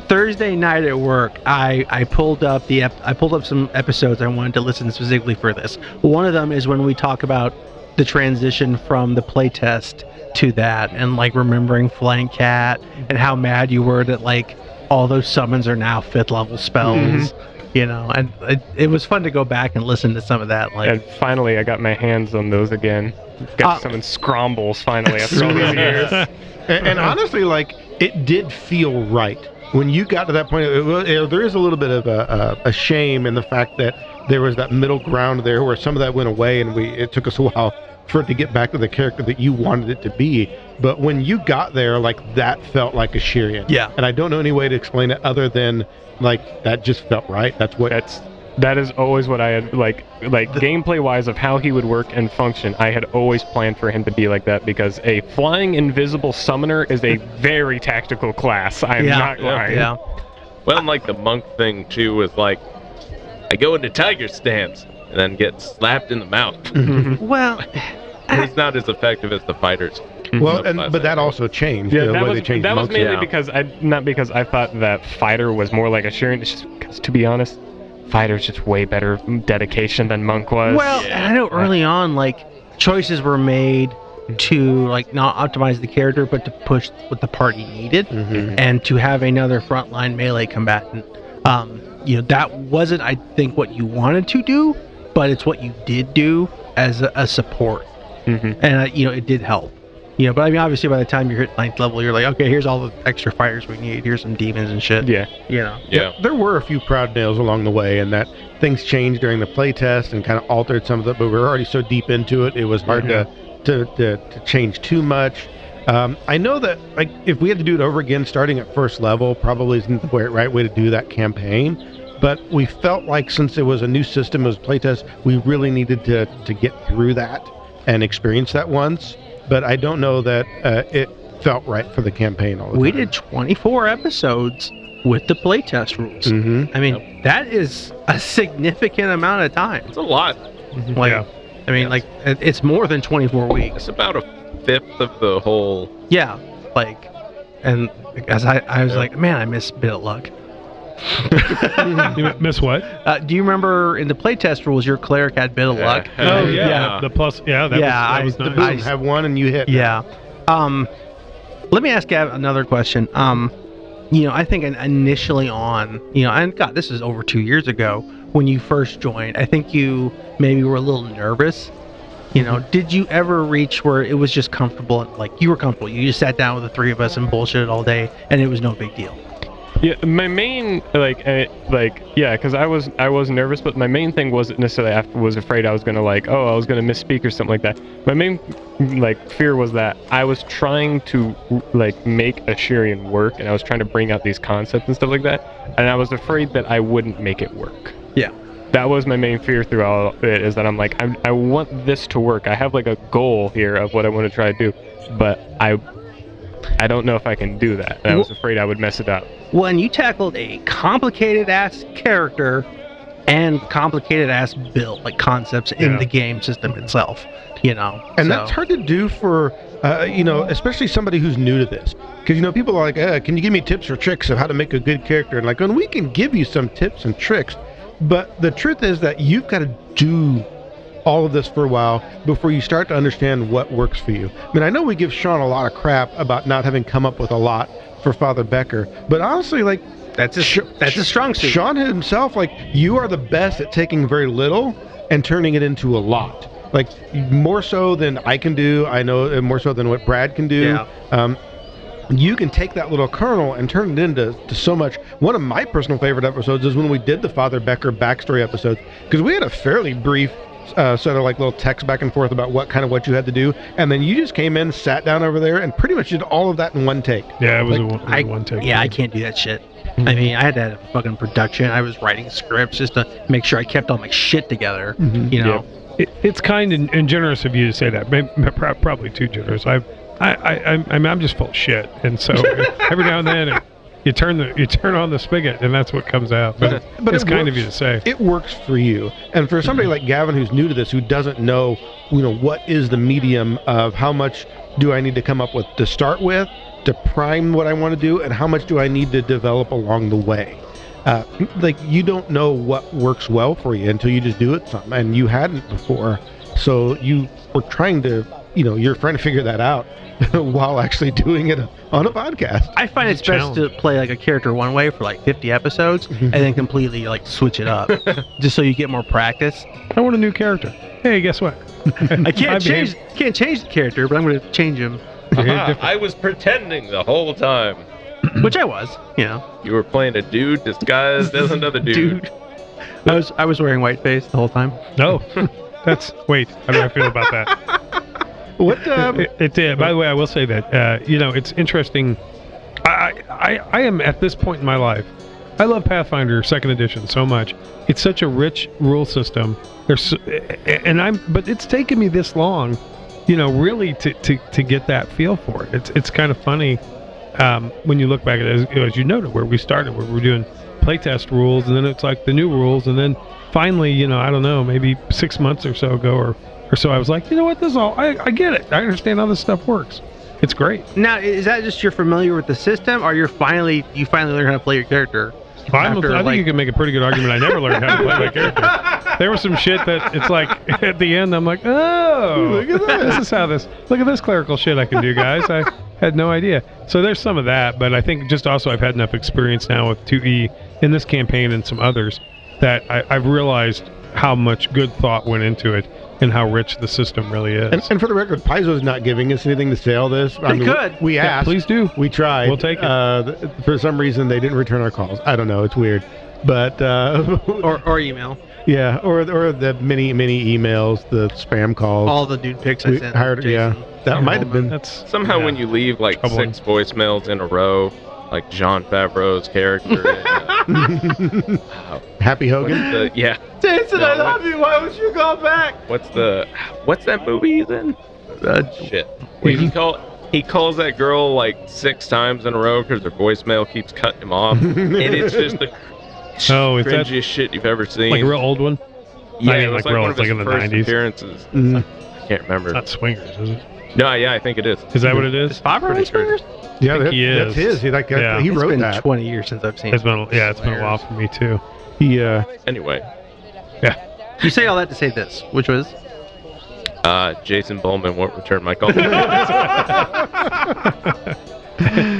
Thursday night at work, I, I pulled up the ep- I pulled up some episodes I wanted to listen specifically for this. One of them is when we talk about the transition from the playtest to that, and like remembering Flank Cat and how mad you were that like all those summons are now fifth level spells. You know, and it, it was fun to go back and listen to some of that. Like, and finally I got my hands on those again. Got Uh, to summon Scrombles finally after all these years. and, and honestly, like it did feel right when you got to that point, it, wa- it- there is a little bit of a, a, a shame in the fact that there was that middle ground there where some of that went away, and we it took us a while for it to get back to the character that you wanted it to be. But when you got there, like that felt like Ashirian. Yeah. And I don't know any way to explain it other than like that just felt right. That's what. That's that is always what I had like like gameplay wise of how he would work and function. I had always planned for him to be like that because a flying invisible summoner is a very tactical class. I am Yeah. not lying. Yeah. Well, and like the monk thing too was like, I go into tiger stance and then get slapped in the mouth. Well, He's not as effective as the fighters. well, and but that also changed. Yeah, the that way was they changed that was mainly Yeah. because I not because I thought that fighter was more like a Shuriken. It's just because to be honest, fighter's just way better dedication than monk was. well, and I know early on, like choices were made to like not optimize the character, but to push what the party needed, Mhm. and to have another frontline melee combatant. Um, you know, that wasn't, I think, what you wanted to do, but it's what you did do as a, a support, Mhm. and uh, you know, it did help. You know, but I mean, obviously, by the time you're hit ninth level, you're like, okay, here's all the extra fighters we need. Here's some demons and shit. yeah, You know. Yeah. there were a few proud nails along the way, and that things changed during the playtest and kind of altered some of it. But we were already so deep into it, it was hard to, to, to to change too much. Um, I know that like if we had to do it over again, starting at first level, probably isn't the right way to do that campaign. But we felt like since it was a new system, it was playtest, we really needed to to get through that and experience that once. But I don't know that uh, it felt right for the campaign all the We time. did 24 episodes with the playtest rules. hmm I mean, that is a significant amount of time. It's a lot. Like, Yeah. I mean, like it's more than 24 weeks. It's about a fifth of the whole. Yeah, like, and as I, I was Yeah. like, man, I miss bit of luck. You miss what? Uh, do you remember in the playtest rules, your cleric had bit of luck? Oh, yeah. The plus, yeah, that Yeah, was, I- that was the nice. Boom, have one and you hit. Yeah. Um, let me ask Gav another question. Um, you know, I think initially on, you know, and God, this is over two years ago when you first joined. I think you maybe were a little nervous. You know, did you ever reach where it was just comfortable? Like you were comfortable. You just sat down with the three of us and bullshitted all day, and it was no big deal. Yeah, my main like uh, like yeah, because I was I was nervous, but my main thing wasn't necessarily I was afraid I was gonna like oh I was gonna misspeak or something like that. My main like fear was that I was trying to like make Ashirian work, and I was trying to bring out these concepts and stuff like that, and I was afraid that I wouldn't make it work. Yeah. That was my main fear throughout it is that I'm like I, I want this to work. I have like a goal here of what I want to try to do, but I I don't know if I can do that. And I was afraid I would mess it up. And you tackled a complicated ass character and complicated ass build, like concepts in the game system itself. You know, and so- that's hard to do for uh, you know especially somebody who's new to this. Because you know people are like uh, can you give me tips or tricks of how to make a good character? And like and we can give you some tips and tricks but the truth is that you've got to do all of this for a while before you start to understand what works for you. I mean i know we give sean a lot of crap about not having come up with a lot for father becker but honestly like That's a Sh- that's a strong suit. Sean himself, like you are the best at taking very little and turning it into a lot. Like more so than I can do. I know uh, more so than what Brad can do. Yeah. Um, you can take that little kernel and turn it into to so much. One of my personal favorite episodes is when we did the Father Becker backstory episodes because we had a fairly brief uh, sort of like little text back and forth about what kind of what you had to do, and then you just came in, sat down over there, and pretty much did all of that in one take. Yeah, it was, Like, a, one- it was I, a one take. yeah, I can't do that shit. I mean, I had to have fucking production. I was writing scripts just to make sure I kept all my shit together. You know, It, it's kind and, and generous of you to say that. Maybe, probably too generous. I, I, I, I'm, I mean, I'm just full of shit, and so every now and then it, you turn the you turn on the spigot, and that's what comes out. But, But it's it kind of you to say. it works for you. And for somebody like Gavin who's new to this, who doesn't know, you know, what is the medium of how much do I need to come up with to start with, to prime what I want to do, and how much do I need to develop along the way. Uh, like you don't know what works well for you until you just do it some, and you hadn't before. So you were trying to, you know, you're trying to figure that out while actually doing it on a podcast. I find it's It's best to play like a character one way for like 50 episodes, mm-hmm. and then completely like switch it up, just so you get more practice. I want a new character. Hey, guess what? I can't change can't change the character, but I'm going to change him. Aha, I was pretending the whole time. which I was. You know, You were playing a dude disguised as another dude. dude. I was I was wearing white face the whole time. No, that's wait. How do I feel about that? What? Um, It, it did. By the way, I will say that uh, you know it's interesting. I, I I am at this point in my life. I love Pathfinder Second Edition so much. It's such a rich rule system. There's and I'm but it's taken me this long, you know, really to to, to get that feel for it. It's it's kind of funny um, when you look back at it, as, as you noted where we started, where we're doing playtest rules, and then it's like the new rules, and then finally, you know, I don't know, maybe six months or so ago, or or so, I was like, you know what, this is all I, I get it. I understand how this stuff works. It's great. Now, is that just you're familiar with the system, or you're finally you finally learn how to play your character? After, I think like- you can make a pretty good argument. I never learned how to play my character. There was some shit that it's like at the end, I'm like, oh, look at this. This is how this. Look at this clerical shit I can do, guys. I had no idea. So there's some of that, but I think just also I've had enough experience now with 2E in this campaign and some others that I, I've realized how much good thought went into it and how rich the system really is. and, and for the record, Paizo's not giving us anything to sell this. I They mean, we- could. We, Yeah, asked. please do. We tried. We'll take it. Uh, th- for some reason, they didn't return our calls. I don't know. It's weird. But uh, or or email yeah, or or the many many emails, the spam calls. all the dude pics I sent. hired. Yeah, that might have been. That's Somehow, yeah. when you leave like Troubling. six voicemails in a row, like Jon Favreau's character, in, uh, Happy Hogan. the, yeah, Jason, No, I what- love you. Why would you go back? what's the what's that movie he's in? Uh, shit. Where he call he calls that girl like six times in a row because her voicemail keeps cutting him off, and it's just the Oh, is that cringiest shit you've ever seen. like a real old one? yeah, I mean, it was like real, one it's of his like in the first 90s. appearances. Mhm. I can't remember. It's not swingers, is it? No, yeah, I think it is. Is that what it is? Bob Pretty sure. Yeah, think that, he that's is. his. He like Yeah. he It's wrote been that. 20 years since I've seen. It's been yeah, it's been a while for me too. He uh, Anyway, Yeah. You say all that to say this, which was uh, Jason Bulmahn won't return my call.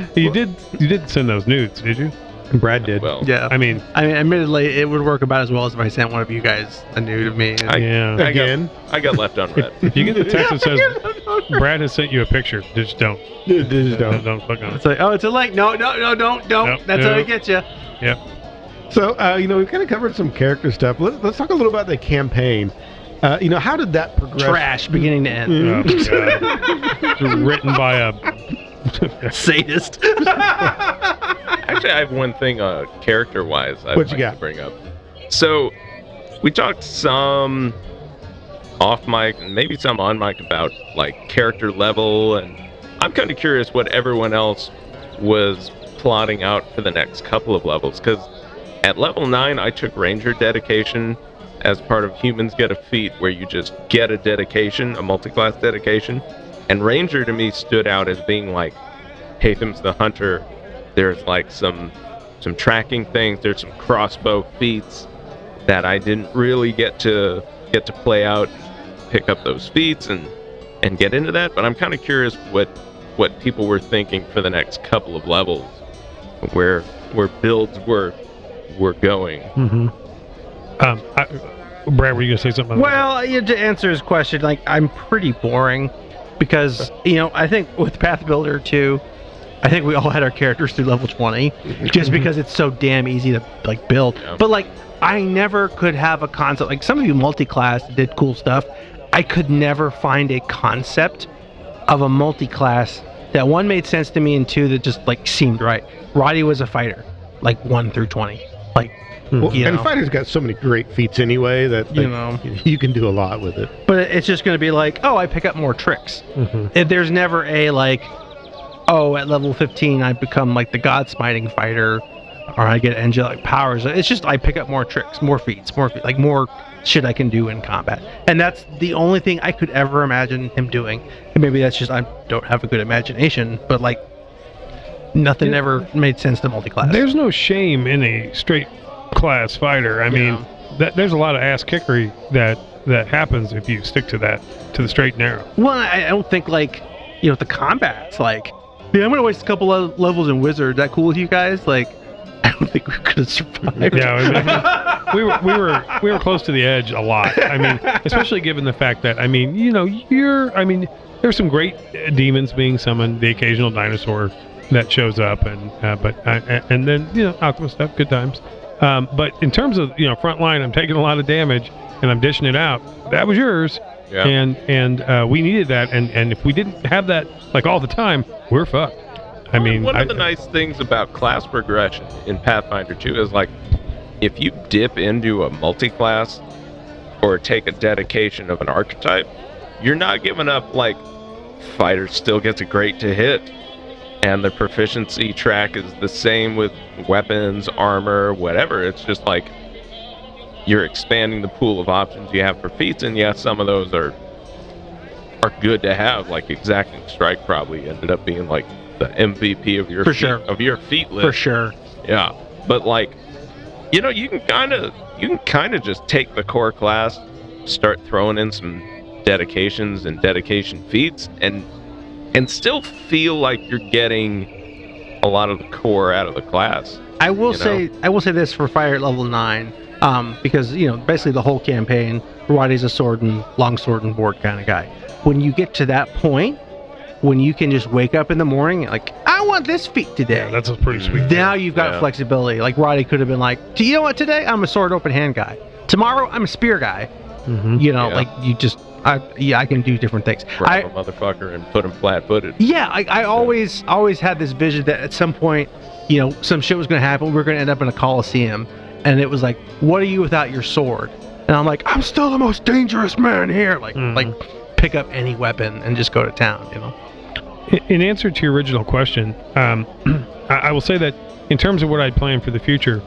you did you did send those nudes, did you? Brad did. well, yeah. I mean, I mean, admittedly, it would work about as well as if I sent one of you guys a nude of me. I- yeah. I got- Again, I got left unread. if you get the text that says Brad has sent you a picture, just don't just don't, don't. don't click on it. it's like, oh, it's a link. No, no, no, don't, don't. Nope, That's how nope. get you. Yep. So, uh, you know, we've kind of covered some character stuff. Let's, let's talk a little about the campaign. Uh, you know, how did that progress? Trash, beginning to end. Oh, my God. It's written by a Sadist. Actually, I have one thing uh, character wise I'd What you like got? to bring up. So, we talked some off mic and maybe some on mic about like character level, and I'm kind of curious what everyone else was plotting out for the next couple of levels. Because at level 9, I took Ranger dedication as part of Humans Get a Feat, where you just get a dedication, a multi class dedication. And Ranger to me stood out as being like Hatham's the Hunter there's like some some tracking things there's some crossbow feats that i didn't really get to get to play out pick up those feats and and get into that but i'm kind of curious what what people were thinking for the next couple of levels where where builds were were going hmm Um, I, Brad, were you gonna say something? Well, you know, to answer his question, like I'm pretty boring because you know I think with Path Builder 2, I think we all had our characters through level 20 just because it's so damn easy to like build. Yeah. But like I never could have a concept like some of you multi-class did cool stuff. I could never find a concept of a multi-class that one made sense to me and two that just like seemed right. Roddy was a fighter, like one through 20, like Well, you and know. Fighter's got so many great feats anyway that You like, know. you can do a lot with it. but it's just going to be like, oh, I pick up more tricks. Mhm. If there's never a like, oh, at level 15 I become like the god smiting fighter, or I get angelic powers. It's just I pick up more tricks, more feats, more fe- like more shit I can do in combat, and that's the only thing I could ever imagine him doing. And maybe that's just I don't have a good imagination, but like nothing Yeah. ever made sense to multi-class. There's no shame in a straight class fighter. I mean, that, there's a lot of ass kickery that that happens if you stick to that to the straight and narrow. Well, I, I don't think like you know the combat's like. Yeah, I'm gonna waste a couple of levels in Wizard. That cool with you guys? Like, I don't think we could have survived. Yeah, I mean, we were we were we were close to the edge a lot. I mean, especially given the fact that I mean, you know, you're I mean, there's some great uh, demons being summoned, the occasional dinosaur that shows up, and uh, but uh, and then you know Alchemist stuff, good times. Um, but in terms of you know front line, I'm taking a lot of damage and I'm dishing it out. That was yours, Yeah. and and uh, we needed that, and and if we didn't have that like all the time, we're fucked. I mean, one I- of the nice things about class progression in Pathfinder 2 is like if you dip into a multi-class or take a dedication of an archetype, you're not giving up like fighter still gets a great to hit. And the proficiency track is the same with weapons, armor, whatever. It's just like you're expanding the pool of options you have for feats. And yes, some of those are are good to have. Like exacting strike probably ended up being like the MVP of your For feat, sure. of your feat list. For sure. Yeah, but like, you know, you can kind of you can kind of just take the core class, start throwing in some dedications and dedication feats, and and still feel like you're getting a lot of the core out of the class. I will You know? say I will say this for fire at level nine, um, because you know basically the whole campaign, Roddy's a sword and longsword and board kind of guy. When you get to that point, when you can just wake up in the morning like I want this feat today. yeah, that's a pretty sweet. now you've got Yeah. flexibility. Like Roddy could have been like, do you know what? Today I'm a sword open hand guy. Tomorrow I'm a spear guy. Mhm. You know, Yeah. like you just I yeah I can do different things. I, Grab a motherfucker and put him flat-footed. yeah, I, I always always had this vision that at some point, you know, some shit was gonna happen. We are gonna end up in a coliseum, and it was like, what are you without your sword? And I'm like, I'm still the most dangerous man here. Like, Mhm. like pick up any weapon and just go to town. You know. In- answer to your original question, um, I, I will say that in terms of what I'd planned for the future,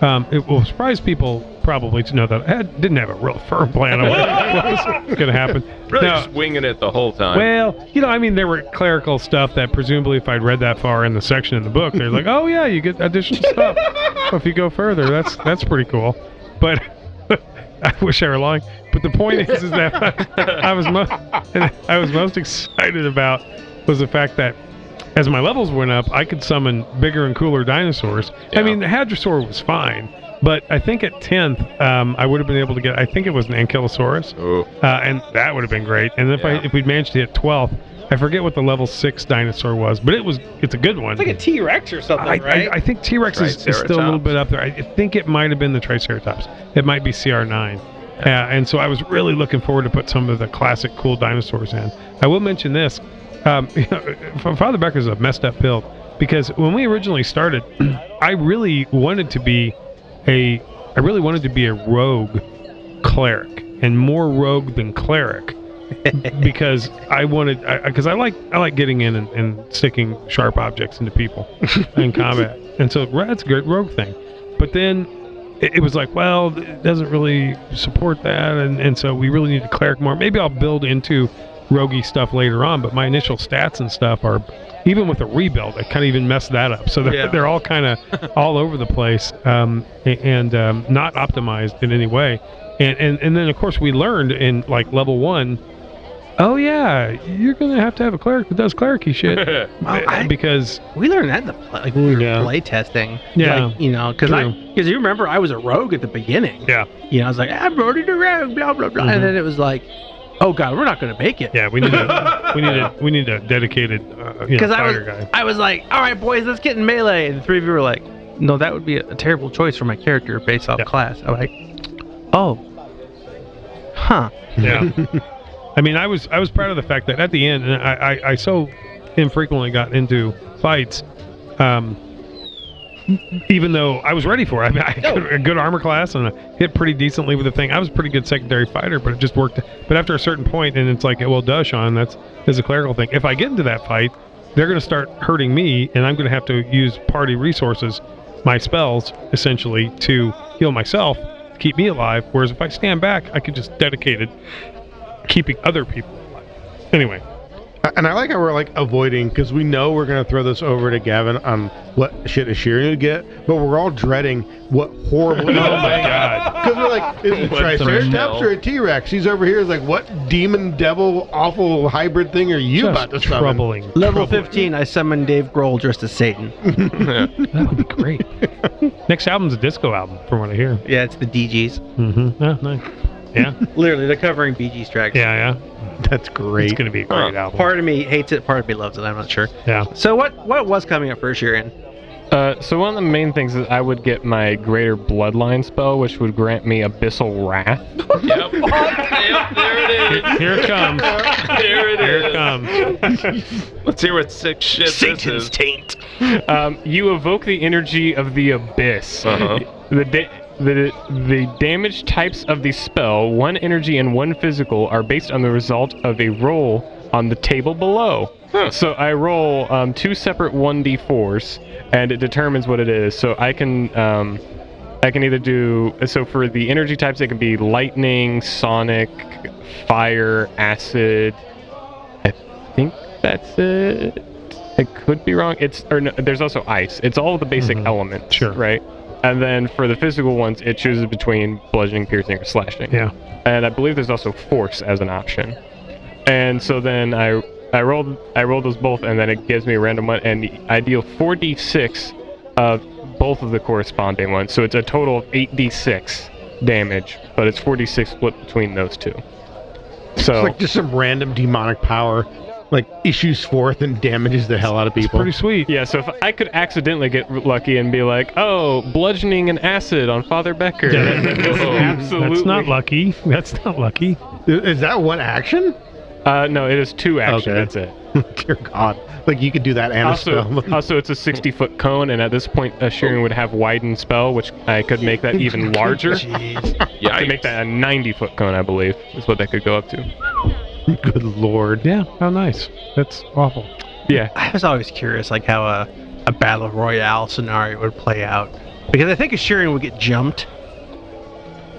um, it will surprise people probably to know that I had, didn't have a real firm plan on what, was going to happen. Really No, just winging it the whole time. well, you know, I mean, there were clerical stuff that presumably, if I'd read that far in the section in the book, they're like, "Oh yeah, you get additional stuff." so if you go further, that's that's pretty cool. But I wish I were lying. But the point is, is that I, was most I was most excited about was the fact that as my levels went up, I could summon bigger and cooler dinosaurs. I mean, the Hadrosaur was fine. But I think at 10th, um, I would have been able to get, I think it was an Ankylosaurus oh, uh, and that would have been great. And if I if we'd managed to hit 12th, I forget what the level six dinosaur was, but it was it's a good one. It's like a T Rex or something, I, right? I, I think T Rex is, is still a little bit up there. I think it might have been the Triceratops. It might be CR9. Uh, and so I was really looking forward to put some of the classic cool dinosaurs in. I will mention this. Um, you know, Father Becker's a messed up build because when we originally started, I really wanted to be a I really wanted to be a rogue cleric and more rogue than cleric because I wanted because I, like I like getting in and, and sticking sharp objects into people in combat, and so that's a good rogue thing. But then it, it was like, well, it doesn't really support that, and, and so we really need a cleric more. Maybe I'll build into roguey stuff later on, but my initial stats and stuff are even with a rebuild, I kind of even messed that up. So they're, Yeah. they're all kind of all over the place um, and um, not optimized in any way. And, and and then of course we learned in like level one, oh yeah, you're gonna have to have a cleric that does clericy shit I- because we learned that in the play, like when we were Yeah. play testing. Yeah. like, you know, because I because you remember I was a rogue at the beginning. yeah You know, I was like, I'm running rogue, blah blah blah, Mhm. and then it was like, oh god, we're not gonna make it. yeah we need a we need a we need a dedicated uh, you know, I was, guy. I was like, all right, boys, let's get in melee. And the three of you were like, no, that would be a, terrible choice for my character based off Yeah. class. I'm like, oh, huh. Yeah. I mean, I was I was proud of the fact that at the end, and I I, I so infrequently got into fights, um, even though I was ready for it. I mean, I had a good armor class and I hit pretty decently with the thing. I was a pretty good secondary fighter, but it just worked. But after a certain point, and it's like, well, duh, Sean, that's that's a clerical thing. If I get into that fight, they're going to start hurting me, and I'm going to have to use party resources, my spells, essentially, to heal myself, to keep me alive. Whereas if I stand back, I could just dedicate it keeping other people alive. Anyway, And I like how we're like avoiding because we know we're gonna throw this over to Gavin on what shit is Shiri to get, but we're all dreading what horrible. oh my God. Because we're like, is it What the Triceratops or a T Rex? He's over here. Is like, what demon, devil, awful hybrid thing are you about to just summon? troubling. Level Troubling. 15, I summoned Dave Grohl dressed as Satan. That would be great. Next album's a disco album, from what I hear. yeah, it's the DGs. Mm-hmm. Yeah, nice. Yeah, Literally, they're covering Bee Gees tracks. yeah, yeah. That's great. It's gonna be a great Huh. album. Part of me hates it, part of me loves it. I'm not sure. Yeah. So what what was coming up first, for Sheeran? Uh, so one of the main things is I would get my Greater Bloodline spell, which would grant me Abyssal Wrath. Yep. yep. There it is. Here it comes. There it Here is. it comes. Let's hear what sick shit this is. taint. Um, you evoke the energy of the abyss. Uh-huh. The, da- the the damage types of the spell, one energy and one physical, are based on the result of a roll on the table below. Huh. So I roll um, two separate 1d4s, and it determines what it is. So I can um, I can either do so for the energy types. It can be lightning, sonic, fire, acid. I think that's it. I could be wrong. It's or no, there's also ice. It's all the basic Mhm. elements, Sure. right? And then for the physical ones, it chooses between bludgeoning, piercing, or slashing. Yeah. And I believe there's also force as an option. And so then I I rolled I rolled those both, and then it gives me a random one, and I deal 4d6 of both of the corresponding ones. So it's a total of 8d6 damage, but it's 4d6 split between those two. So It's like just some random demonic power, like issues forth and damages the hell out of people. Pretty sweet. Yeah, so if I could accidentally get lucky and be like, oh, bludgeoning and acid on Father Becker. Yeah, that's- Absolutely. That's not lucky. That's not lucky. Is that one action? Uh, no, it is two action. Okay. That's it. Dear God, like you could do that and a Also, spell. also, it's a 60 foot cone, and at this point, uh, Sheeran would have widened spell, which I could make that even larger. to Yikes. make that a 90 foot cone, I believe, is what that could go up to. Good Lord. Yeah. How nice. That's awful. Yeah. I was always curious, like how a, a battle royale scenario would play out, because I think Sheeran would get jumped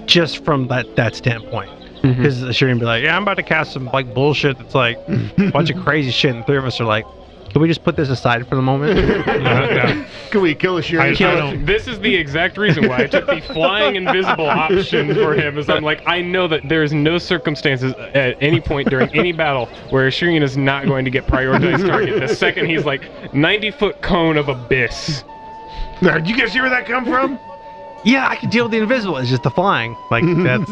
just from that that standpoint. Mhm. Because Sheeran would be like, "Yeah, I'm about to cast some like bullshit that's like a bunch of crazy shit," and three of us are like, "Can we just put this aside for the moment?" Yeah, yeah. Can we kill a I, I Shuri? don't. This is the exact reason why I took the flying invisible option for him. Is I'm like, I know that there is no circumstances at any point during any battle where Shireen is not going to get prioritized target. The second he's like 90 foot cone of abyss. Now, did you guys hear where that come from? yeah, I can deal with the invisible. It's just the flying. Like that's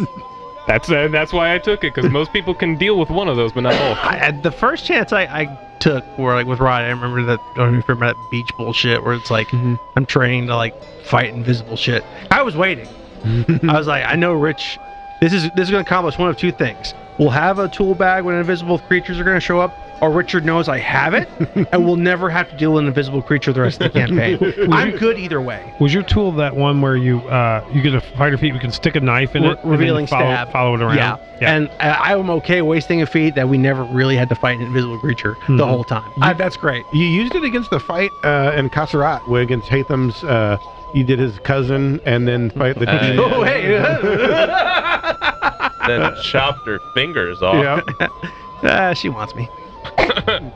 That's uh, that's why I took it because most people can deal with one of those, but not both. I, at the first chance I, I took where like with Rod, I remember that. I don't know if you remember that beach bullshit where it's like Mhm. I'm training to like fight invisible shit. I was waiting. I was like, I know Rich. This is this is going to accomplish one of two things. We'll have a tool bag when invisible creatures are going to show up, or Richard knows I have it, and we'll never have to deal with an invisible creature the rest of the campaign. I'm good either way. Was your tool that one where you uh you get a fighter feet, you can stick a knife in Re- it, and revealing follow, stab. follow it around? Yeah. and I, I'm okay wasting a feat that we never really had to fight an invisible creature the Mhm. whole time. I, that's great. You used it against the fight uh, in Kasserat, where against Hatham's. Uh, you did his cousin, and then fight the. Uh, yeah. Oh hey, then chopped her fingers off. yeah. Ah, she wants me.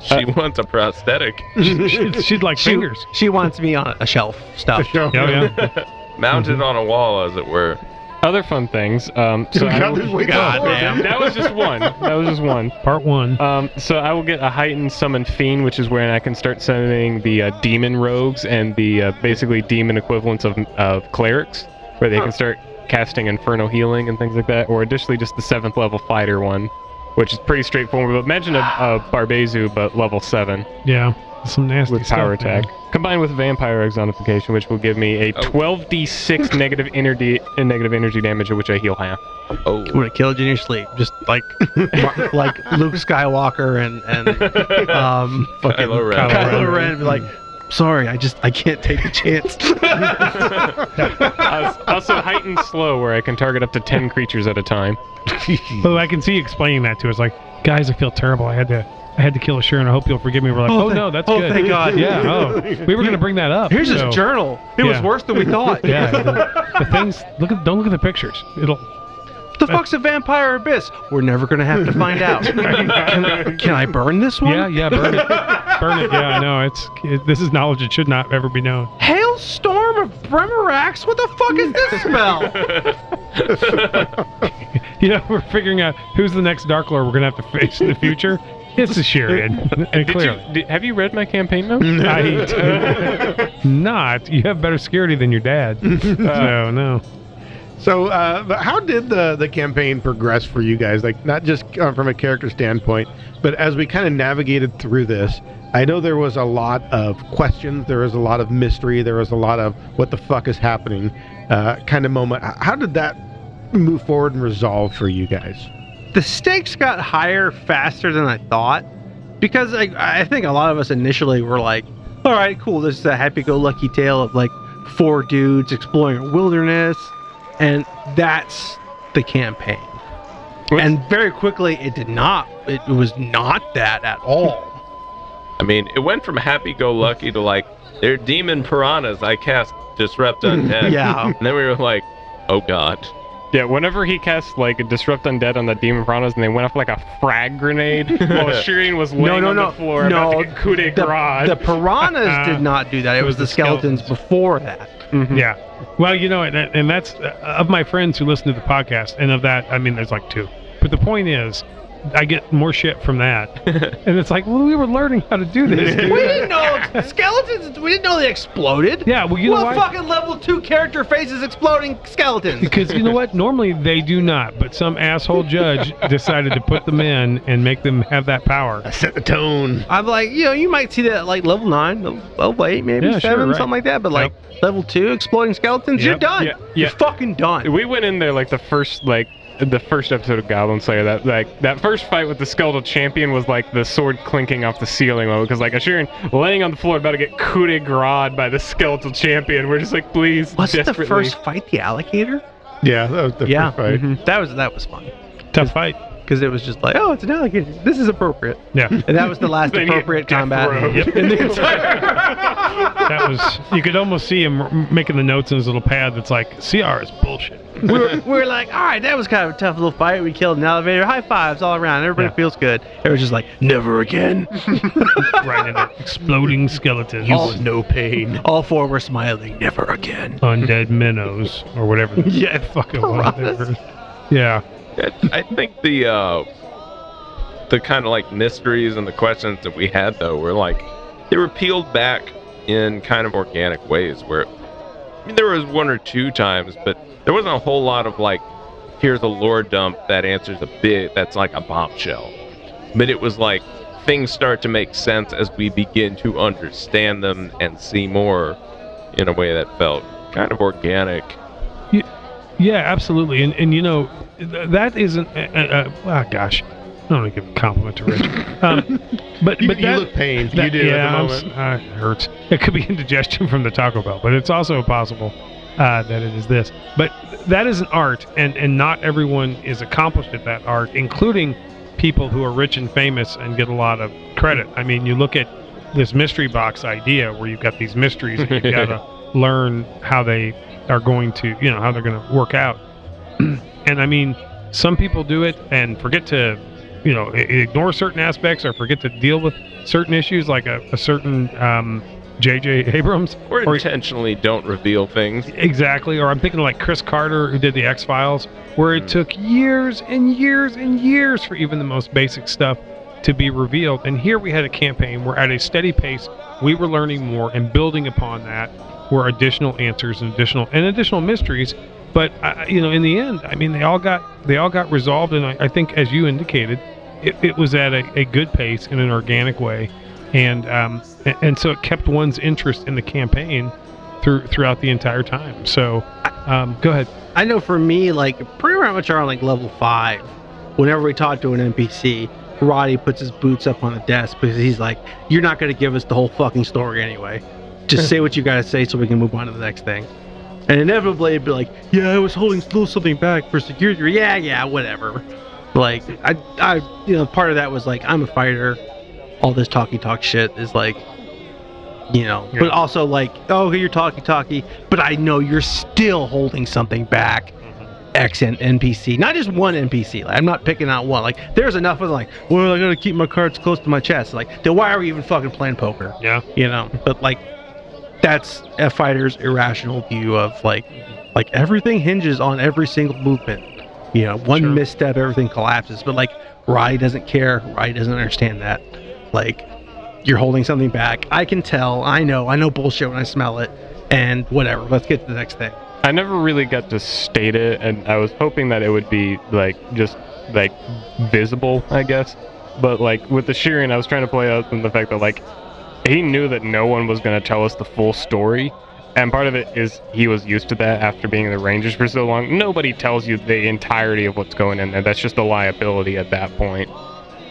She wants a prosthetic. she'd, she'd like She, fingers. she wants me on a shelf stuff. Yeah, yeah. Mounted on a wall, as it were. Other fun things. Um, so I God, will- there's God damn. that was just one. That was just one. Part one. Um, so I will get a heightened summon fiend, which is where I can start summoning the uh, demon rogues and the uh, basically demon equivalents of, of clerics, where they can start casting inferno healing and things like that. Or additionally, just the seventh level fighter one, which is pretty straightforward. But imagine a, a Barbazu, but level seven Yeah. Some nasty with stuff, power man. attack, combined with vampiric exsanguination, which will give me a Oh. 12d6 negative energy and negative energy damage, which I heal half. Oh. Would have killed you in your sleep, just like like Luke Skywalker and and um fucking Kylo Ren. Kylo Ren. Be like, sorry, I just I can't take a chance. Uh, also heightened slow, where I can target up to 10 creatures at a time. Oh, I can see you explaining that to us. Like, guys, I feel terrible. I had to, I had to kill a Sharon. I hope you'll forgive me. We're like, Oh, oh, thank- no, that's oh, good. thank God. Yeah. Oh, we were gonna bring that up. Here's so- his journal. It was worse than we thought. Yeah. The, the things. Look at. Don't look at the pictures. It'll. The fuck's a vampire abyss? We're never gonna have to find out. can, I, can I burn this one? Yeah. Yeah. Burn it. burn it. Yeah. I know. It's. It, this is knowledge that should not ever be known. Hailstorm of Bremerax? What the fuck is this spell? You know, we're figuring out who's the next Dark Lord we're gonna have to face in the future. It's a Sheridan, and Did clearly. you, did, have you read my campaign notes? I not. You have better security than your dad. so no. So, uh, how did the the campaign progress for you guys? Like, not just uh, from a character standpoint, but as we kind of navigated through this, I know there was a lot of questions, there was a lot of mystery, there was a lot of what the fuck is happening, uh, kind of moment. How did that move forward and resolve for you guys? the stakes got higher faster than I thought because I think a lot of us initially were like, all right, cool, this is a happy-go-lucky tale of like four dudes exploring a wilderness, and that's the campaign. And very quickly, it did not. It was not that at all. I mean, it went from happy-go-lucky to like they're demon piranhas. I cast disrupt undead. Yeah. and then we were like, oh god. Yeah, whenever he cast like a disrupt undead on the demon piranhas and they went off like a frag grenade while Shireen was laying No, no, on no, the floor no. about to get coup de The, grace. the piranhas did not do that. It, was, the skeletons, before that. Mhm. Yeah. Well, you know, and, and that's uh, of my friends who listen to the podcast, and of that, I mean, there's like two. But the point is, I get more shit from that, and it's like, well, we were learning how to do this. dude. We didn't know skeletons. We didn't know they exploded. Yeah, well, you know what what? fucking level two character faces exploding skeletons? Because you know what? Normally they do not, but some asshole judge decided to put them in and make them have that power. I set the tone. I'm like, you know, you might see that like level nine, level, level eight, maybe Yeah, sure, seven, right. something like that. But like level two, exploding skeletons, you're Yep. done. Yeah, You're fucking done. We went in there like the first like the first episode of Goblin Slayer. That like that first fight with the skeletal champion was like the sword clinking off the ceiling level because like Ashirian laying on the floor about to get coup de grace by the skeletal champion. We're just like, please, Was it the first fight, the alligator? Yeah, that was the yeah, first fight. mhm. that was that was fun Tough fight. because it was just like, oh, it's an alligator. This is appropriate. Yeah. And that was the last Then you get appropriate combat. Yep. in the entire. That was you could almost see him making the notes in his little pad that's like CR is bullshit. we, were, we were like, all right, that was kind of a tough little fight. We killed an elevator. High fives all around. Everybody Yeah. feels good. It was just like, never again. right in there. Exploding skeletons. All- No pain. All four were smiling. Never again. undead minnows or whatever. Yeah, fucking one. piranhas. Yeah. I think the uh, the kind of like mysteries and the questions that we had though were like they were peeled back in kind of organic ways. Where I mean, there was one or two times, but there wasn't a whole lot of like, here's a lore dump that answers a bit that's like a bombshell. But it was like things start to make sense as we begin to understand them and see more in a way that felt kind of organic. Yeah, absolutely. And and you know th- that isn't. Uh, uh, oh gosh, I don't want to give a compliment to Rich. Um, but You, but you that, look pained. that- you do yeah, at the moment. uh, it hurts. It could be indigestion from the Taco Bell, but it's also possible uh, that it is this. But that is an art, and and not everyone is accomplished at that art, including people who are rich and famous and get a lot of credit. I mean, you look at this mystery box idea where you've got these mysteries and you've got to learn how they are going to, you know, how they're going to work out. and I mean, some people do it and forget to, you know, ignore certain aspects or forget to deal with certain issues, like a, a certain um, J.J. Abrams. Or Or- intentionally don't reveal things. Exactly. Or I'm thinking like Chris Carter, who did the X Files, where it took years and years and years for even the most basic stuff to be revealed. And here we had a campaign where, at a steady pace, we were learning more and building upon that were additional answers and additional and additional mysteries. But uh, you know, in the end, I mean, they all got they all got resolved, and I, I think, as you indicated, it, it was at a, a good pace in an organic way, and um, and, so it kept one's interest in the campaign through throughout the entire time. So, um, go ahead. I know for me, like pretty much around like level five, whenever we talk to an NPC, Roddy puts his boots up on the desk because he's like, "You're not going to give us the whole fucking story anyway. Just say what you got to say so we can move on to the next thing." And inevitably, it'd be like, "Yeah, I was holding little something back for security." Yeah, yeah, whatever. Like, I, I, you know, part of that was like, I'm a fighter. All this talky talk shit is like, you know, but also like, oh, you're talky talky, but I know you're still holding something back. Mm-hmm. X and NPC, not just one NPC. Like, I'm not picking out one. Like, there's enough of like, well, I gotta keep my cards close to my chest. Like, then why are we even fucking playing poker? Yeah. You know. But like, that's a fighter's irrational view of like, like everything hinges on every single movement. You know, one Sure. misstep, everything collapses. But like, Rye doesn't care. Rye doesn't understand that. Like, you're holding something back. I can tell. I know. I know bullshit when I smell it. And whatever. Let's get to the next thing. I never really got to state it, and I was hoping that it would be like just like visible, I guess. But like with the shearing, I was trying to play out the fact that like he knew that no one was going to tell us the full story. And part of it is he was used to that after being in the Rangers for so long. Nobody tells you the entirety of what's going in there. That's just a liability at that point.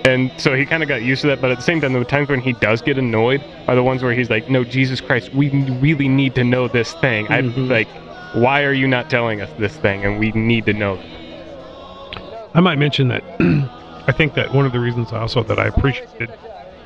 And so he kind of got used to that, but at the same time, the times when he does get annoyed are the ones where he's like, "No, Jesus Christ, we really need to know this thing. I mm-hmm. like, why are you not telling us this thing? And we need to know." I might mention that I think that one of the reasons also that I appreciated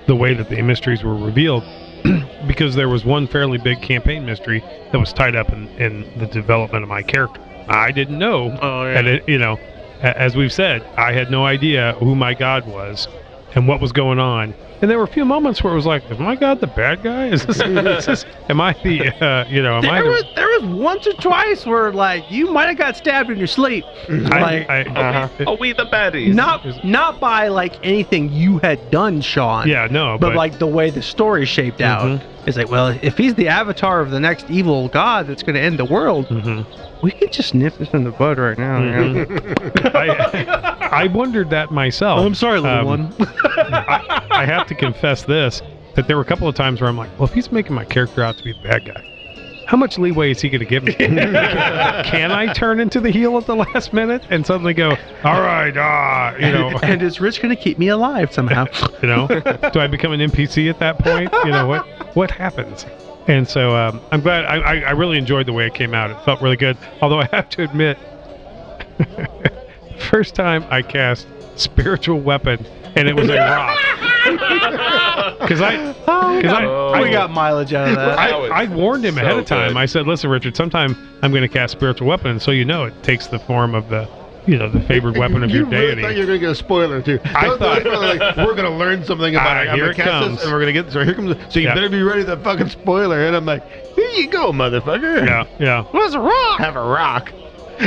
the way that the mysteries were revealed because there was one fairly big campaign mystery that was tied up in, in the development of my character. I didn't know, Oh, and it, you know, a- as we've said, I had no idea who my god was and what was going on. And there were a few moments where it was like, "Is my god the bad guy? Is this? is this am I the? Uh, you know, am I There the?" was, there was once or twice where like you might have got stabbed in your sleep, I, like I, Uh-huh. Are we the baddies? not not by like anything you had done, Sean. yeah, no, but, like the way the story shaped out. Mhm. It's like, well, if he's the avatar of the next evil god that's going to end the world, Mhm. We can just nip this in the bud right now. you know? I, I wondered that myself. I'm sorry, little Um, one. I, I have to confess this that there were a couple of times where I'm like, well, if he's making my character out to be the bad guy, how much leeway is he going to give me? Can I turn into the heel at the last minute and suddenly go, all right, ah, you know, and is Rich going to keep me alive somehow? you know, do I become an NPC at that point? You know what what happens? And so um, I'm glad. I, I, I really enjoyed the way it came out. It felt really good. Although I have to admit, first time I cast spiritual weapon and it was a rock. Because I, Oh, because I, I, we got mileage out of that. I, That I warned him so ahead of time. good. I said, "Listen, Richard. Sometime I'm going to cast spiritual weapon, so you know it takes the form of the, you know, the favored weapon of you your really deity." thought you were going to get a spoiler too. I That was thought- really like, we're going to learn something about Ah, it. Here gonna it comes. And we're going to get so here comes. So you Yeah. better be ready for the fucking spoiler. And I'm like, here you go, motherfucker. yeah, yeah. What's a rock? Have a rock.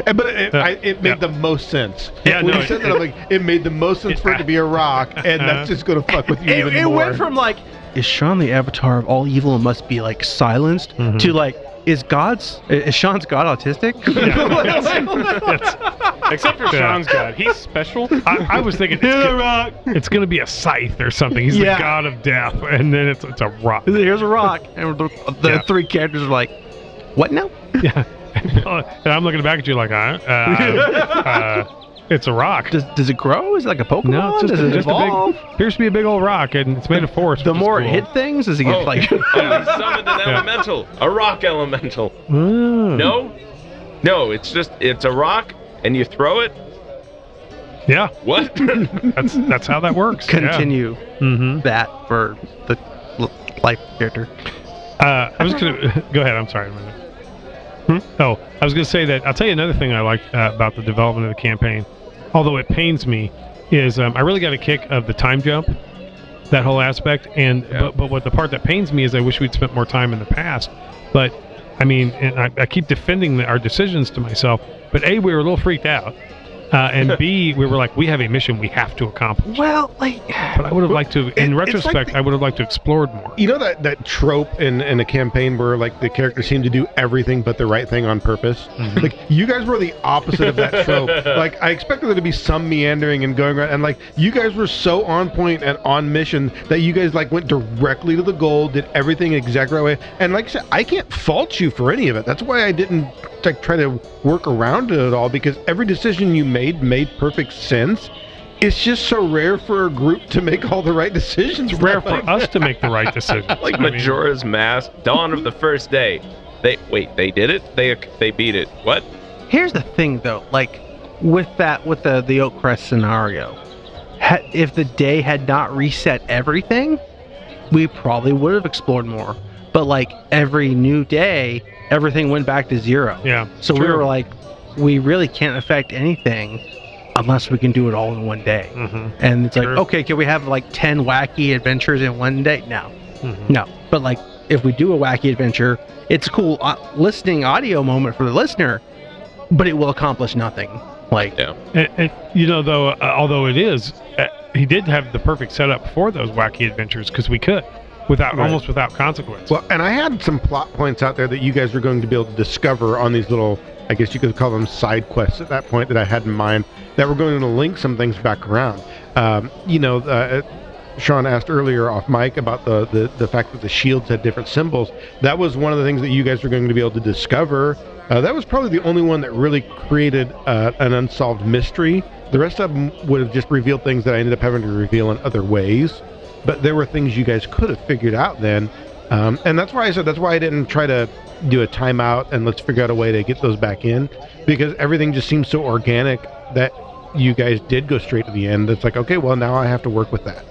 And, but it, Yeah. I, it made Yeah. the most sense. Yeah, when no, you it- said that, I'm like, it made the most sense for it to be a rock, and Uh-huh. that's just going to fuck with you It, even it more. went from like, is Sean the avatar of all evil and must be like silenced, Mhm. to like, is God's is Sean's God autistic? Except for Yeah. Sean's god, he's special. I, I was thinking it's, gonna, it's going to be a scythe or something. He's Yeah. the god of death, and then it's it's a rock. Here's a rock, and the, the Yeah. three characters are like, what now? Yeah, and I'm looking back at you like, uh, uh, uh, it's a rock. Does does it grow? Is it like a Pokemon? No, it's just, does a, it just a evolve? big. Appears to be a big old rock, and it's made of force. the which is more it cool. hit things, does it get Oh. like? Oh, he summoned an elemental, a rock elemental. Mm. No, no, it's just it's a rock, and you throw it. Yeah, What? that's that's how that works. Continue Mm-hmm. that for the life character. Uh, I was gonna go ahead. I'm sorry. Hmm? Oh, I was gonna say that. I'll tell you another thing I like uh, about the development of the campaign, although it pains me, is um, I really got a kick of the time jump, that whole aspect. And Yeah. but, but what the part that pains me is I wish we'd spent more time in the past. But I mean, and I, I keep defending the, our decisions to myself. But a, we were a little freaked out. Uh, and B, we were like, we have a mission we have to accomplish. Well, like, But I would have liked to, in It- it's like retrospect, the- I would have liked to explore more. You know that that trope in in a campaign where like the characters seem to do everything but the right thing on purpose. Mm-hmm. Like you guys were the opposite of that trope. like I expected there to be some meandering and going around, and like you guys were so on point and on mission that you guys like went directly to the goal, did everything exactly right way. And like I said, I can't fault you for any of it. That's why I didn't like try to work around it at all because every decision you made made perfect sense. It's just so rare for a group to make all the right decisions. It's rare for us to make the right decisions. like I mean, Majora's Mask, Dawn of the First Day. They wait, they did it. They they beat it. What? here's the thing though. Like, with that, with the the Oak Crest scenario, ha- if the day had not reset everything, we probably would have explored more. But like every new day, everything went back to zero. Yeah. So we were like, we really can't affect anything unless we can do it all in one day. Mhm. And it's like, Sure. okay, can we have like 10 wacky adventures in one day? No, Mhm. no. But like, if we do a wacky adventure, it's a cool uh, listening audio moment for the listener, but it will accomplish nothing. Like, Yeah. And, and, you know, though, uh, although it is, uh, he did have the perfect setup for those wacky adventures because we could. without Right. almost without consequence. Well, and I had some plot points out there that you guys were going to be able to discover on these little, I guess you could call them side quests at that point that I had in mind that were going to link some things back around. Um, you know, uh, Sean asked earlier off mic about the, the, the fact that the shields had different symbols. That was one of the things that you guys were going to be able to discover. Uh, that was probably the only one that really created uh, an unsolved mystery. The rest of them would have just revealed things that I ended up having to reveal in other ways. But there were things you guys could have figured out then. Um, and that's why I said that's why I didn't try to do a timeout and let's figure out a way to get those back in because everything just seems so organic that you guys did go straight to the end. It's like, okay, well, now I have to work with that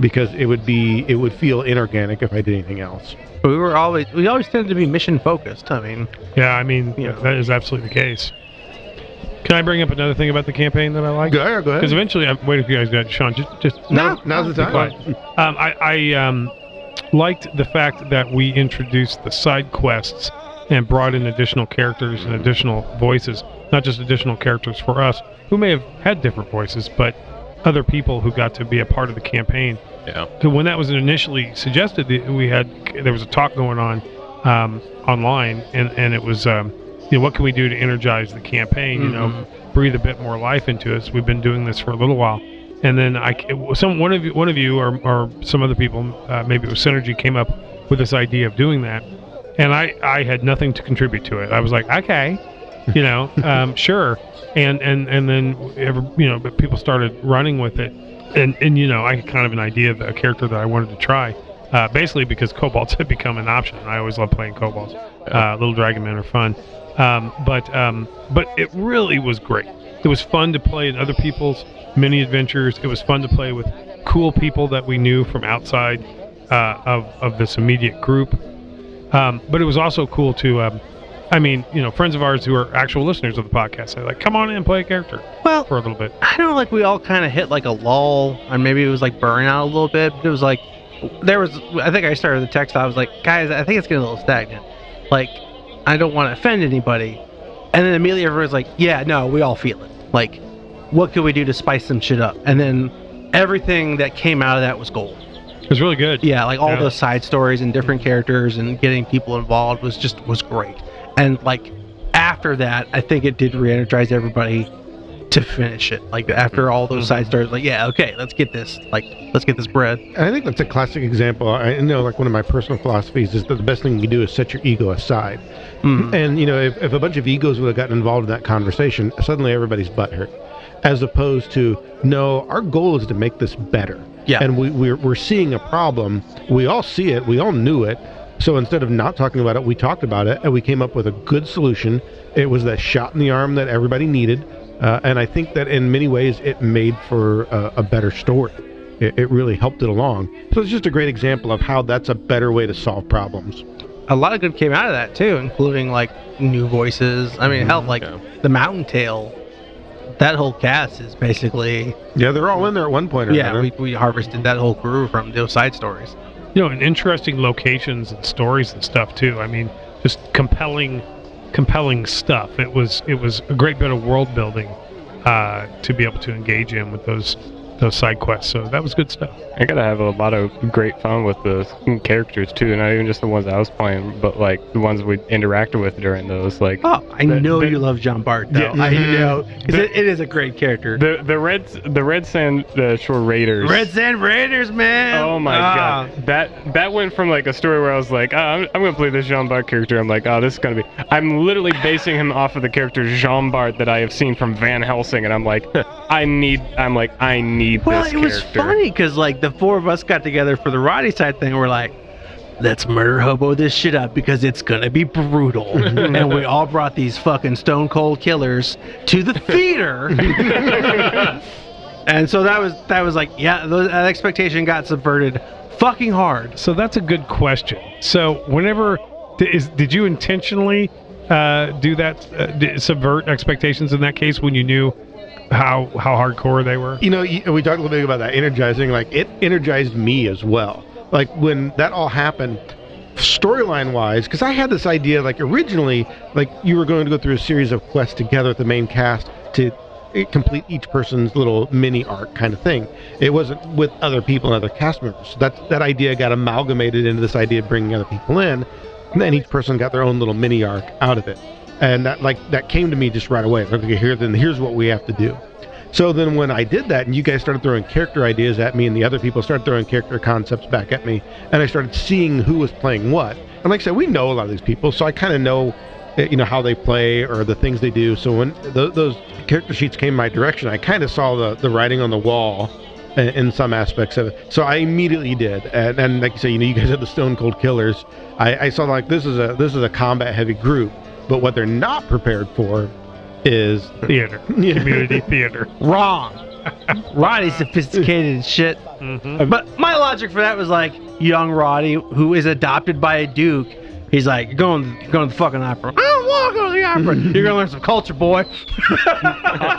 because it would be it would feel inorganic if I did anything else. But we were always we always tended to be mission focused. I mean, yeah, I mean Yeah. that is absolutely the case. Can I bring up another thing about the campaign that I like? Go, go Because eventually, I'm waiting for you guys to Sean. Just, just Now, now's the time. Um, I, I um, liked the fact that we introduced the side quests and brought in additional characters and additional voices, not just additional characters for us who may have had different voices, but other people who got to be a part of the campaign. Yeah. So when that was initially suggested, we had there was a talk going on um, online, and and it was um, you know what can we do to energize the campaign? You know, breathe a bit more life into us. We've been doing this for a little while, and then I some one of you one of you or or some other people, uh, maybe it was Synergy, came up with this idea of doing that, and I I had nothing to contribute to it. I was like, okay, you know, um, sure, and and and then ever you know, but people started running with it, and and you know, I had kind of an idea of a character that I wanted to try. Uh, basically, because kobolds had become an option. I always love playing kobolds. Uh, little dragon men are fun, um, but um, but it really was great. It was fun to play in other people's mini adventures. It was fun to play with cool people that we knew from outside uh, of of this immediate group. Um, but it was also cool to, um, I mean, you know, friends of ours who are actual listeners of the podcast say like, "Come on in, and play a character well, for a little bit." I don't know, like we all kind of hit like a lull, or maybe it was like burnout a little bit. But it was like there was. I think I started the text. I was like, guys, I think it's getting a little stagnant. Like, I don't want to offend anybody. And then immediately everyone's like, yeah, no, we all feel it. Like, what could we do to spice some shit up? And then everything that came out of that was gold. It was really good. Yeah, like all Yeah. those side stories and different characters and getting people involved was just was great. And like after that, I think it did re-energize everybody to finish it. Like after all those side stories, like yeah, okay, let's get this. Like let's get this bread. And I think that's a classic example. I know, like one of my personal philosophies is that the best thing you can do is set your ego aside. Mhm. And you know, if, if a bunch of egos would have gotten involved in that conversation, suddenly everybody's butt hurt. As opposed to, no, our goal is to make this better. Yeah. And we, we're, we're seeing a problem. We all see it. We all knew it. So instead of not talking about it, we talked about it and we came up with a good solution. It was that shot in the arm that everybody needed. Uh, and I think that in many ways it made for a, a better story. It, it really helped it along. So it's just a great example of how that's a better way to solve problems. A lot of good came out of that too, including like new voices. I mean, hell, like Yeah. the Mountain Tale. That whole cast is basically Yeah, they're all in there at one point or yeah. another. We, we harvested that whole crew from those side stories. you know, and interesting locations and stories and stuff too. I mean, just compelling, compelling stuff. It was it was a great bit of world building uh, to be able to engage in with those those side quests. So that was good stuff. I gotta have a lot of great fun with the characters too, not even just the ones I was playing, but like the ones we interacted with during those. Like Oh, I The- know the- you love Jean Bart though. Yeah. I mm-hmm. know because it, it is a great character. the the red the red sand the shore raiders. Red Sand Raiders, man. Oh my Ah. god, that that went from like a story where I was like, oh, I'm, I'm gonna play this Jean Bart character. I'm like, oh, this is gonna be. I'm literally basing him off of the character Jean Bart that I have seen from Van Helsing, and I'm like, I need. I'm like, I need Well, this it was character. funny because like the four of us got together for the Roddy side thing. We're like, let's murder hobo this shit up because it's gonna be brutal. and we all brought these fucking stone cold killers to the theater. and so that was that was like, yeah, those, that expectation got subverted fucking hard. So that's a good question. So whenever di- is did you intentionally uh, do that uh, subvert expectations in that case when you knew how how hardcore they were? You know, we talked a little bit about that energizing. Like it energized me as well. Like when that all happened, storyline wise, because I had this idea. Like originally, like you were going to go through a series of quests together with the main cast to eh, complete each person's little mini arc kind of thing. It wasn't with other people and other cast members. So that that idea got amalgamated into this idea of bringing other people in, and then each person got their own little mini arc out of it. And that like that came to me just right away. Like, okay, here then here's what we have to do. So then when I did that and you guys started throwing character ideas at me and the other people started throwing character concepts back at me and I started seeing who was playing what. And like I said, we know a lot of these people, so I kind of know eh, you know how they play or the things they do. So when th- those character sheets came my direction, I kind of saw the, the writing on the wall in, some aspects of it. So I immediately did. And, and like you say, you know, you guys have the Stone Cold Killers. I, I saw like this is a this is a combat heavy group, but what they're not prepared for is Theater. Community theater. Wrong. Roddy's sophisticated as shit. Mm-hmm. But my logic for that was like young Roddy, who is adopted by a duke. He's like, going, going to the fucking opera. I don't want to go to the opera. You're gonna learn some culture, boy.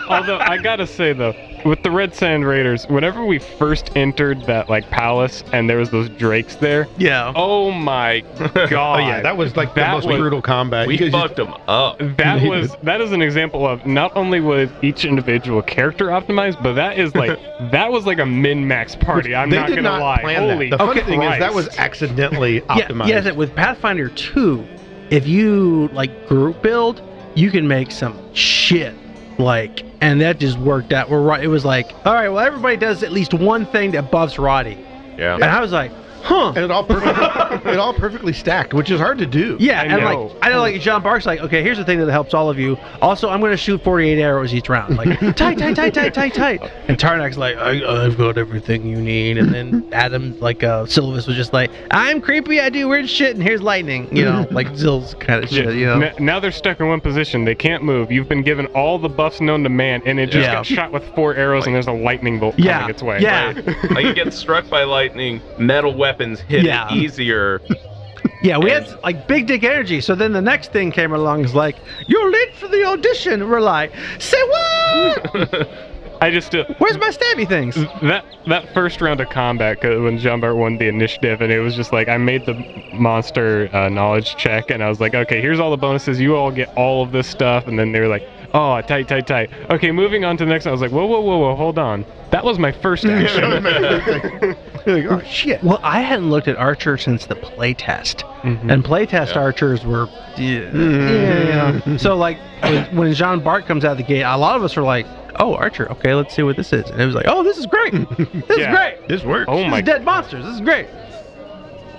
Although I gotta say though, with the Red Sand Raiders, whenever we first entered that like palace and there was those drakes there, Yeah. oh my god! Oh yeah, that was like the That most was- brutal combat. We You fucked them up. That was that is an example of not only was each individual character optimized, but that is like that was like a min max party. I'm they not did gonna not lie. plan Holy that. The funny Christ. thing is that was accidentally optimized. yeah. that with Pathfinder 2, if you like group build, you can make some shit. Like, and that just worked out. We're right. It was like, all right, well, everybody does at least one thing that buffs Roddy. Yeah. And I was like, huh. and it all perfect, it all perfectly stacked, which is hard to do. Yeah, I and know. like I know, like Jean Bart's like, okay, here's the thing that helps all of you. Also, I'm going to shoot 48 arrows each round, like tight, tight, tight, tight, tight, tight. And Tarnak's like, I, I've got everything you need. And then Adam, like uh, Sylvis, was just like, I'm creepy, I do weird shit, and here's lightning. You know, like Zill's kind of Yeah, shit. You know, n- now they're stuck in one position. They can't move. You've been given all the buffs known to man, and it just Yeah. got shot with four arrows, and there's a lightning bolt Yeah, coming its way. yeah. like you get struck by lightning, metal weapons hit Yeah. easier. yeah, we had like big dick energy. So then the next thing came along is like, you're late for the audition. We're like, say what? I just uh, Where's my stabby things? that that first round of combat when Jean Bart won the initiative, and it was just like I made the monster uh, knowledge check, and I was like, okay, here's all the bonuses. You all get all of this stuff, and then they were like, oh, tight, tight, tight. Okay, moving on to the next. one. I was like, whoa, whoa, whoa, whoa, hold on. That was my first action. You're like, oh shit. Well, I hadn't looked at Archer since the playtest, mm-hmm. and playtest archers were, yeah, yeah, yeah. So like when, when Jean Bart comes out of the gate, a lot of us are like, "Oh, Archer, okay, let's see what this is." And it was like, "Oh, this is great. This Yeah. is great. This works. oh This my is dead monsters. This is great."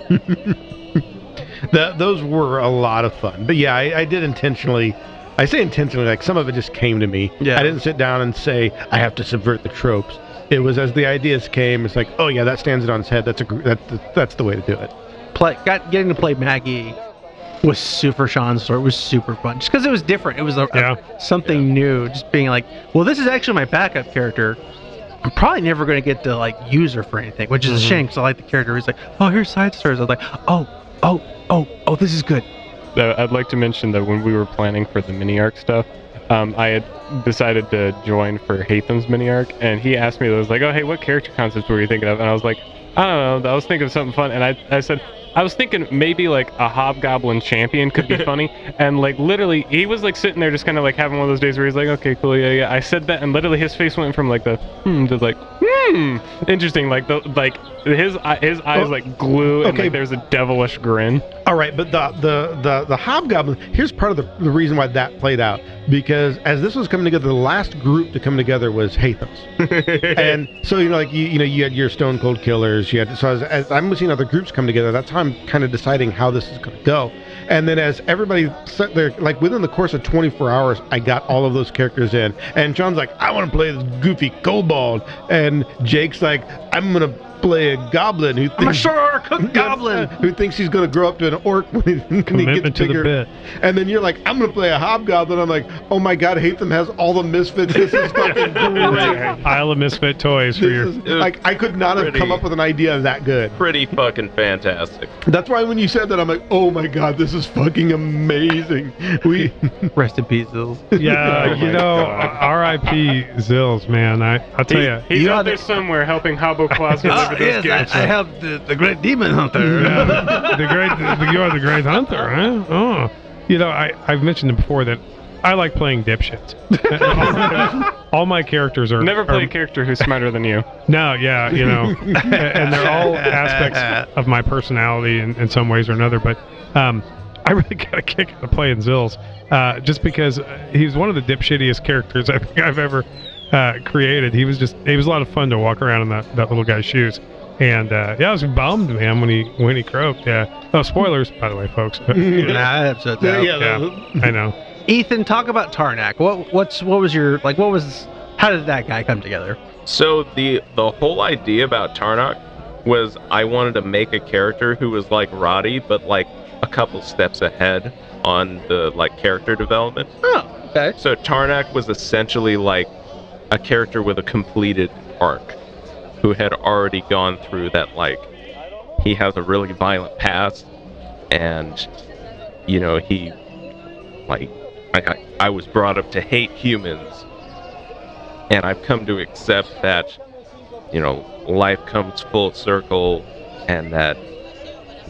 That those were a lot of fun. But yeah, I, I did intentionally. I say intentionally, like some of it just came to me. Yeah. I didn't sit down and say I have to subvert the tropes. It was as the ideas came. It's like, oh yeah, that stands it on its head. That's a that, that's the way to do it. Play got getting to play Maggie was super Sean's story. It was super fun just because it was different. It was a, a- Yeah. something new. Just being like, well, this is actually my backup character. I'm probably never going to get to like use her for anything, which is a shame because I like the character. He's like, oh, here's side stories. I was like, oh, oh, oh, oh, this is good. Uh, I'd like to mention that when we were planning for the mini arc stuff, um, I had decided to join for Hatham's mini arc, and he asked me, I was like, oh, hey, what character concepts were you thinking of? And I was like, I don't know, I was thinking of something fun, and I, I said, I was thinking maybe like a hobgoblin champion could be funny, and like literally, he was like sitting there just kind of like having one of those days where he's like, okay, cool, yeah, yeah. I said that, and literally his face went from like the hmm to like hmm, interesting, like the like his eye- his eyes Oh, like glue, and okay. like there's a devilish grin. All right, but the the the the hobgoblin. Here's part of the, the reason why that played out because as this was coming together, the last group to come together was Hatham's, and so you know, like you you know, you had your Stone Cold Killers. You had so as, as I'm seeing other groups come together, that's how I'm kind of deciding how this is going to go. And then as everybody sat there, like within the course of 24 hours, I got all of those characters in. And John's like, I want to play this goofy kobold, and Jake's like, I'm gonna play a goblin who thinks I'm a short cook goblin. who thinks he's going to grow up to an orc when he, when he Commitment gets to the bit. And then you're like, I'm going to play a hobgoblin. I'm like, oh my god, Hatham has all the misfits. This is fucking great. Isle of Misfit Toys for This your. is, like I could not have come up with an idea that good. Pretty fucking fantastic. That's why when you said that, I'm like, oh my god, this is fucking amazing. We Rest in peace, Zills. Yeah, Oh you know, R.I.P. Zills, man. I I'll tell He- you. he's You out know there that- somewhere helping Hobo Claus deliver those gifts. helped the, the great demon hunter. the great, the, you are the great hunter, huh? Oh, you know, I I've mentioned it before that I like playing dipshits. all my characters are Never play are- a character who's smarter than you. No, yeah, you know, and they're all aspects of my personality in, in some ways or another. But um, I really got a kick out of playing Zills, uh, just because he's one of the dipshittiest characters I think I've ever uh, created. He was just, he was a lot of fun to walk around in that, that little guy's shoes. And uh, yeah, I was bummed, man, when he when he croaked. Yeah. Oh, spoilers, by the way, folks. Nah, that episode's out. yeah, I know. Ethan, talk about Tarnak. What what's what was your like? What was how did that guy come together? So the the whole idea about Tarnak was I wanted to make a character who was like Roddy, but like a couple steps ahead on the like character development. Oh, okay. So Tarnak was essentially like a character with a completed arc, who had already gone through that like he has a really violent past, and you know he like I, I, I was brought up to hate humans, and I've come to accept that you know life comes full circle, and that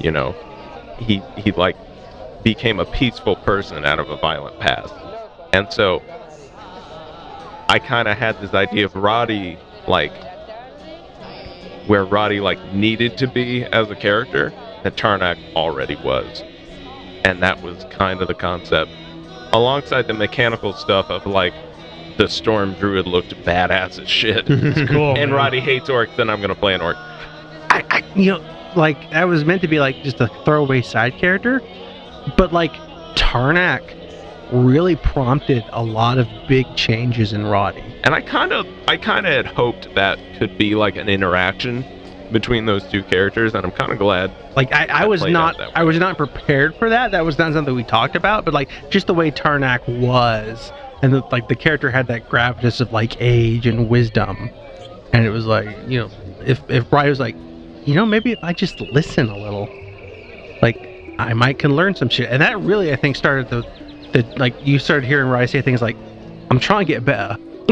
you know he he like became a peaceful person out of a violent past, and so I kind of had this idea of Roddy like where Roddy like needed to be as a character that Tarnak already was. And that was kind of the concept. Alongside the mechanical stuff of like the storm druid looked badass as shit. Cool. and Roddy hates orcs, then I'm gonna play an orc. I, I you know like that was meant to be like just a throwaway side character, but like Tarnak really prompted a lot of big changes in Roddy. And I kind of I kind of had hoped that could be like an interaction between those two characters, and I'm kind of glad. Like I, I was not out that way. I was not prepared for that. That was not something we talked about, but like just the way Tarnak was and the, like the character had that gravitas of like age and wisdom. And it was like, you know, if if Ryan was like, you know, maybe if I just listen a little, like I might can learn some shit. And that really I think started the the like you started hearing Ryan say things like, I'm trying to get better.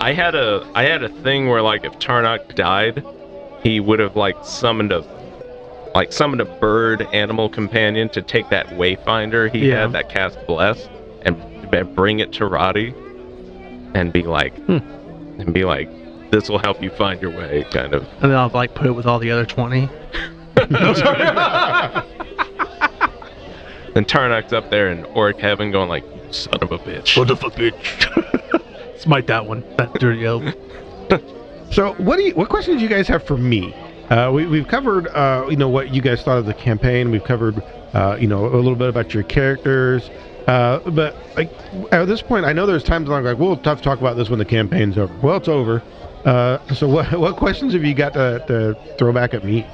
I had a I had a thing where like if Tarnak died, he would have like summoned a like summoned a bird animal companion to take that wayfinder he Yeah. had that cast bless and b- bring it to Roddy and be like Hmm. and be like this will help you find your way kind of And then I'll like put it with all the other twenty. and Tarnak's up there in orc heaven going like son of a bitch What the fuck, bitch? Smite that one. That dirty elf. So, what do you, what questions do you guys have for me? Uh, we, we've covered, uh, you know, what you guys thought of the campaign. We've covered, uh, you know, a little bit about your characters. Uh, but like at this point, I know there's times when I'm like, we'll have to talk about this when the campaign's over. Well, it's over. Uh, so, what what questions have you got to, to throw back at me?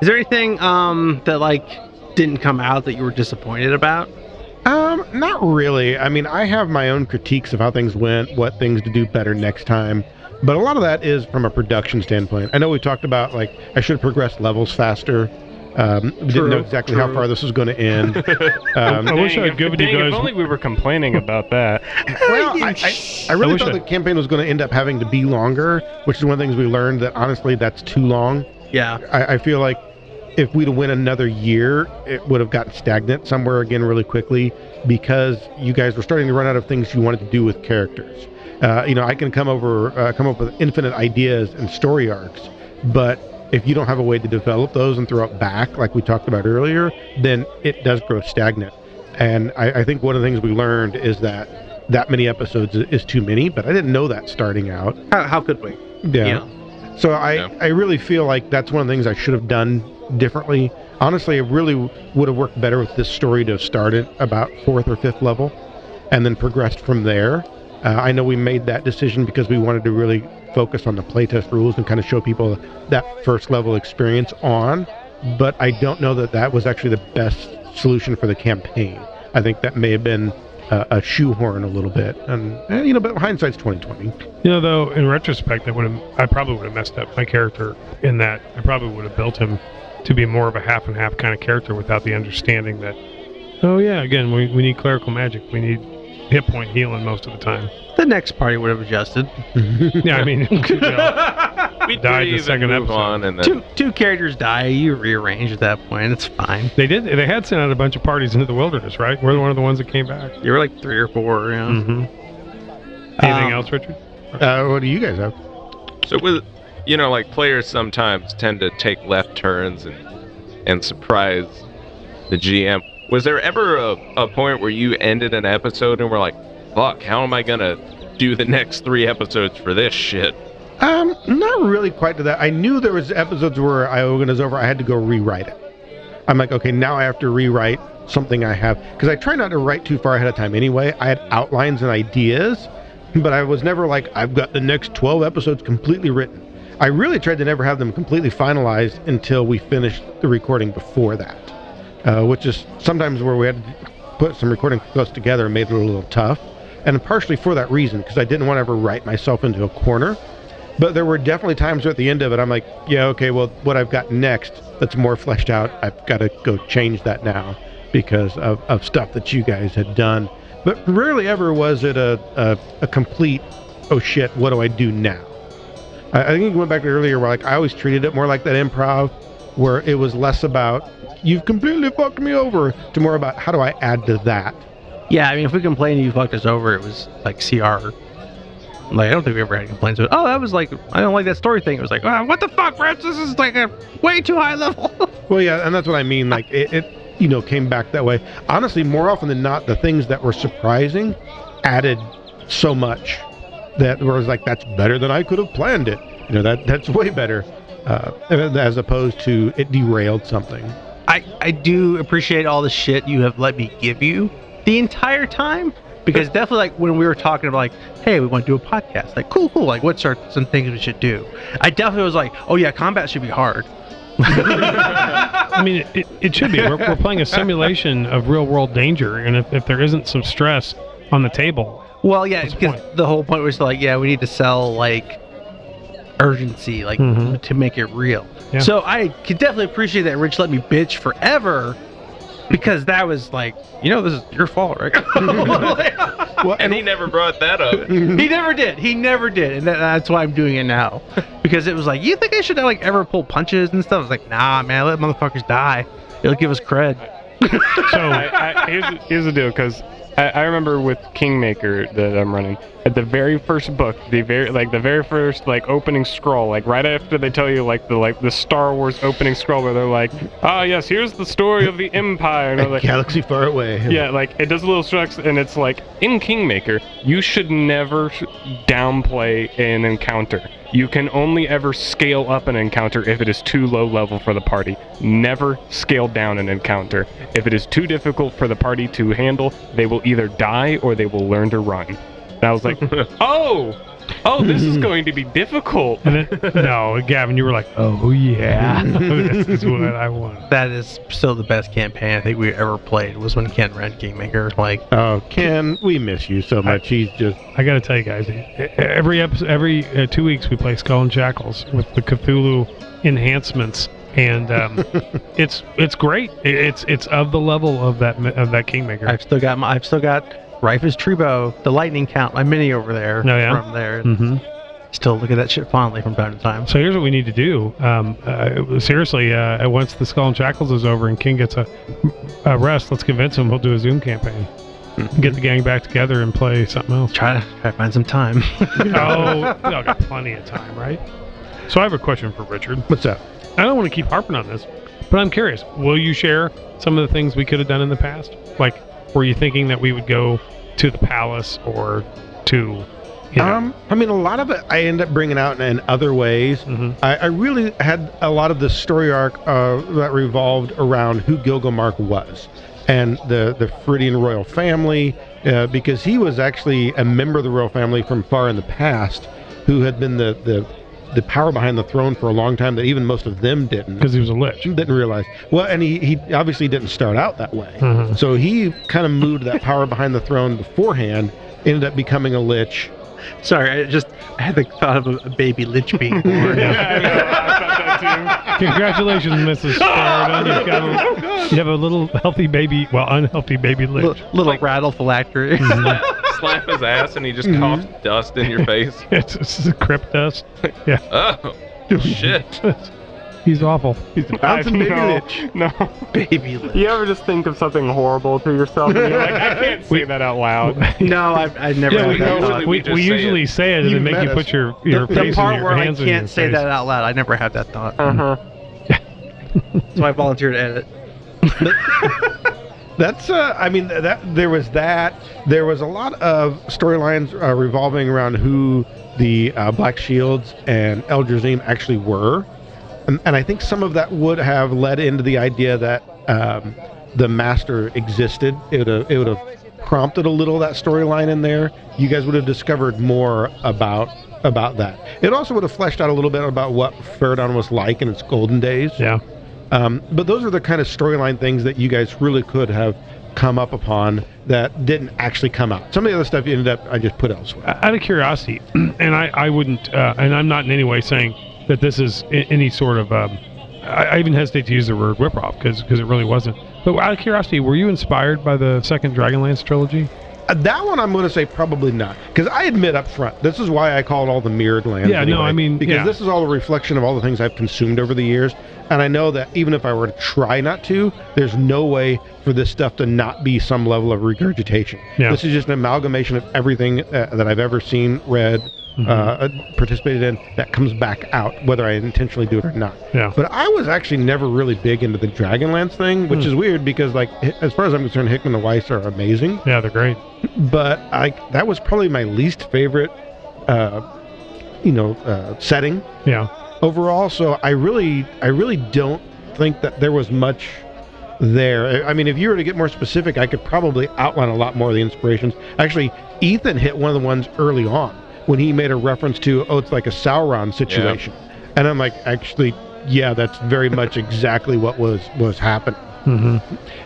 Is there anything um that like didn't come out that you were disappointed about? Um, not really. I mean, I have my own critiques of how things went, what things to do better next time. But a lot of that is from a production standpoint. I know we talked about like I should have progressed levels faster. Um, we didn't know exactly how far this was going to end. Um, I wish I'd if- given you guys. If only we were complaining about that. well, I, I, I really wish thought I- the campaign was going to end up having to be longer, which is one of the things we learned that honestly that's too long. Yeah. I, I feel like if we'd have went another year, it would have gotten stagnant somewhere again really quickly because you guys were starting to run out of things you wanted to do with characters. Uh, you know, I can come over, uh, come up with infinite ideas and story arcs, but if you don't have a way to develop those and throw it back, like we talked about earlier, then it does grow stagnant. And I, I think one of the things we learned is that that many episodes is, too many, but I didn't know that starting out. How, how could we? Yeah. So I, Yeah. I really feel like that's one of the things I should have done differently. Honestly, it really would have worked better with this story to have started about fourth or fifth level and then progressed from there. Uh, I know we made that decision because we wanted to really focus on the playtest rules and kind of show people that first level experience on, but I don't know that that was actually the best solution for the campaign. I think that may have been uh, a shoehorn a little bit, and eh, you know, but hindsight's twenty twenty. You know, though, in retrospect, I would have, I probably would have messed up my character in that I probably would have built him to be more of a half and half kind of character without the understanding that, oh yeah, again, we, we need clerical magic, we need hit point healing most of the time. The next party would have adjusted. Yeah, I mean, you know, we died in the second move episode. on, and then two two characters die. You rearrange at that point. It's fine. They did. They had sent out a bunch of parties into the wilderness, right? We're one of the ones that came back. You were like three or four. You know? Mm-hmm. Anything Um, else, Richard? Uh, what do you guys have? So with you know, like players sometimes tend to take left turns and and surprise the GM. Was there ever a, a point where you ended an episode and were like, fuck, how am I gonna do the next three episodes for this shit? Um, not really quite to that. I knew there was episodes where I was over, I had to go rewrite it. I'm like, okay, now I have to rewrite something I have because I try not to write too far ahead of time anyway. I had outlines and ideas, but I was never like, I've got the next 12 episodes completely written. I really tried to never have them completely finalized until we finished the recording before that, uh, which is sometimes where we had to put some recording close together and made it a little tough. And partially for that reason, because I didn't want to ever write myself into a corner. But there were definitely times at the end of it, I'm like, yeah, okay, well, what I've got next that's more fleshed out, I've got to go change that now because of, of stuff that you guys had done. But rarely ever was it a, a, a complete, oh shit, what do I do now? I, I think you went back to earlier where like I always treated it more like that improv, where it was less about you've completely fucked me over to more about how do I add to that. Yeah, I mean, if we complained you fucked us over, it was like CR. Like, I don't think we ever had complaints with. Oh, that was like, I don't like that story thing. It was like, oh, what the fuck, Rich? This is like a way too high level. Well, yeah, and that's what I mean. Like it, it, you know, came back that way. Honestly, more often than not, the things that were surprising added so much that where I was like, that's better than I could have planned it. You know, that that's way better, uh, as opposed to it derailed something. I, I do appreciate all the shit you have let me give you the entire time. Because definitely, like when we were talking about, like, hey, we want to do a podcast. Like, cool, cool. Like, what's our some things we should do? I definitely was like, oh yeah, combat should be hard. I mean, it, it should be. We're, we're playing a simulation of real world danger, and if, if there isn't some stress on the table, Well, yeah, What's the because the whole point was like, yeah, we need to sell like urgency, like Mhm. to make it real. Yeah. So I could definitely appreciate that Rich let me bitch forever because that was like, you know, this is your fault, right? Well, And he never brought that up. he never did. He never did, and that, that's why I'm doing it now because it was like, you think I should like ever pull punches and stuff? I was like, nah, man, let motherfuckers die. It'll give us cred. so I, I, here's, here's the deal, because I, I remember with Kingmaker that I'm running at the very first book, the very like the very first like opening scroll, like right after they tell you like the like the Star Wars opening scroll where they're like, ah yes, here's the story of the Empire, and like, galaxy far away. yeah, like it does a little strux, and it's like in Kingmaker, you should never downplay an encounter. You can only ever scale up an encounter if it is too low level for the party. Never scale down an encounter. If it is too difficult for the party to handle, they will either die or they will learn to run. And I was like, oh, oh, this is going to be difficult. and then, no, Gavin, you were like, oh yeah, this is what I want. That is still the best campaign I think we ever played. Was when Ken ran Kingmaker. Like, Oh, Ken, we miss you so much. He's just I gotta tell you guys, every episode, every uh, two weeks we play Skull and Shackles with the Cthulhu enhancements, and um, it's it's great. It's it's of the level of that of that Kingmaker. I've still got my, I've still got Rifus Trubo, the lightning count, my mini over there. Oh, yeah? From there, hmm still look at that shit fondly from time to time. So here's what we need to do. Um, uh, seriously, uh, once the Skull and Shackles is over and King gets a, a rest, let's convince him we'll do a Zoom campaign. Get the gang back together and play something else. Try to try to find some time. oh, we all got plenty of time, right? So I have a question for Richard. what's up? I don't want to keep harping on this, but I'm curious. Will you share some of the things we could have done in the past? Like, were you thinking that we would go to the palace or to, you know, Um, I mean, a lot of it I end up bringing out in, in other ways. Mhm. I, I really had a lot of the story arc uh, that revolved around who Gilgamark was and the the Phrygian royal family, uh, because he was actually a member of the royal family from far in the past, who had been the the the power behind the throne for a long time that even most of them didn't because he was a lich? didn't realize. Well, and he, he obviously didn't start out that way. Mhm. So he kind of moved that power behind the throne beforehand, ended up becoming a lich. Sorry, I just I had the thought of a, a baby lich being born. Congratulations, Mrs. Sheridan. You've got a, you have a little healthy baby, well, unhealthy baby lich. little, little rattle phylactery. Slap his ass and he just Mm-hmm. coughs dust in your face. It's, it's crypt dust. Yeah. Oh, Shit. He's awful. He's bouncing baby no, lich. no. Baby lich. You ever just think of something horrible to yourself and you're like, I can't say that out loud. No, I've, I've never Yeah, had we, that usually thought. we, we we, just say usually it. say it and You then make met you us. put your, your the face part in your where I hands in your can't say face. that out loud, I never had that thought. Uh huh. So I volunteered to edit. That's uh, I mean that there was that. There was a lot of storylines uh, revolving around who the uh, Black Shields and El actually were, and, and I think some of that would have led into the idea that um, the Master existed. It would have, prompted a little that storyline in there. You guys would have discovered more about about that. It also would have fleshed out a little bit about what Pharidon was like in its golden days. Yeah. Um, but those are the kind of storyline things that you guys really could have come up upon that didn't actually come out. Some of the other stuff you ended up I just put elsewhere. out of curiosity, and I, I wouldn't, uh, and I'm not in any way saying that this is any sort of. Um, I, I even hesitate to use the word whip-off because it really wasn't. But out of curiosity, were you inspired by the second Dragonlance trilogy? Uh, that one I'm going to say probably not because I admit up front this is why I call it all the mirrored lands. Yeah, no, I mean, because yeah. this is all a reflection of all the things I've consumed over the years, and I know that even if I were to try not to, there's no way for this stuff to not be some level of regurgitation. Yeah. This is just an amalgamation of everything uh, that I've ever seen, read, Mm-hmm. uh, participated in that comes back out, whether I intentionally do it or not. Yeah. But I was actually never really big into the Dragonlance thing, which Hmm. is weird because, like, as far as I'm concerned, Hickman and Weiss are amazing Yeah, they're great. but I that was probably my least favorite, uh, you know, uh, setting Yeah. overall. So I really, I really don't think that there was much there. I mean, if you were to get more specific, I could probably outline a lot more of the inspirations. Actually, Ethan hit one of the ones early on when he made a reference to, oh, it's like a Sauron situation, and I'm like, actually, yeah, that's very much exactly what was was happening. hmm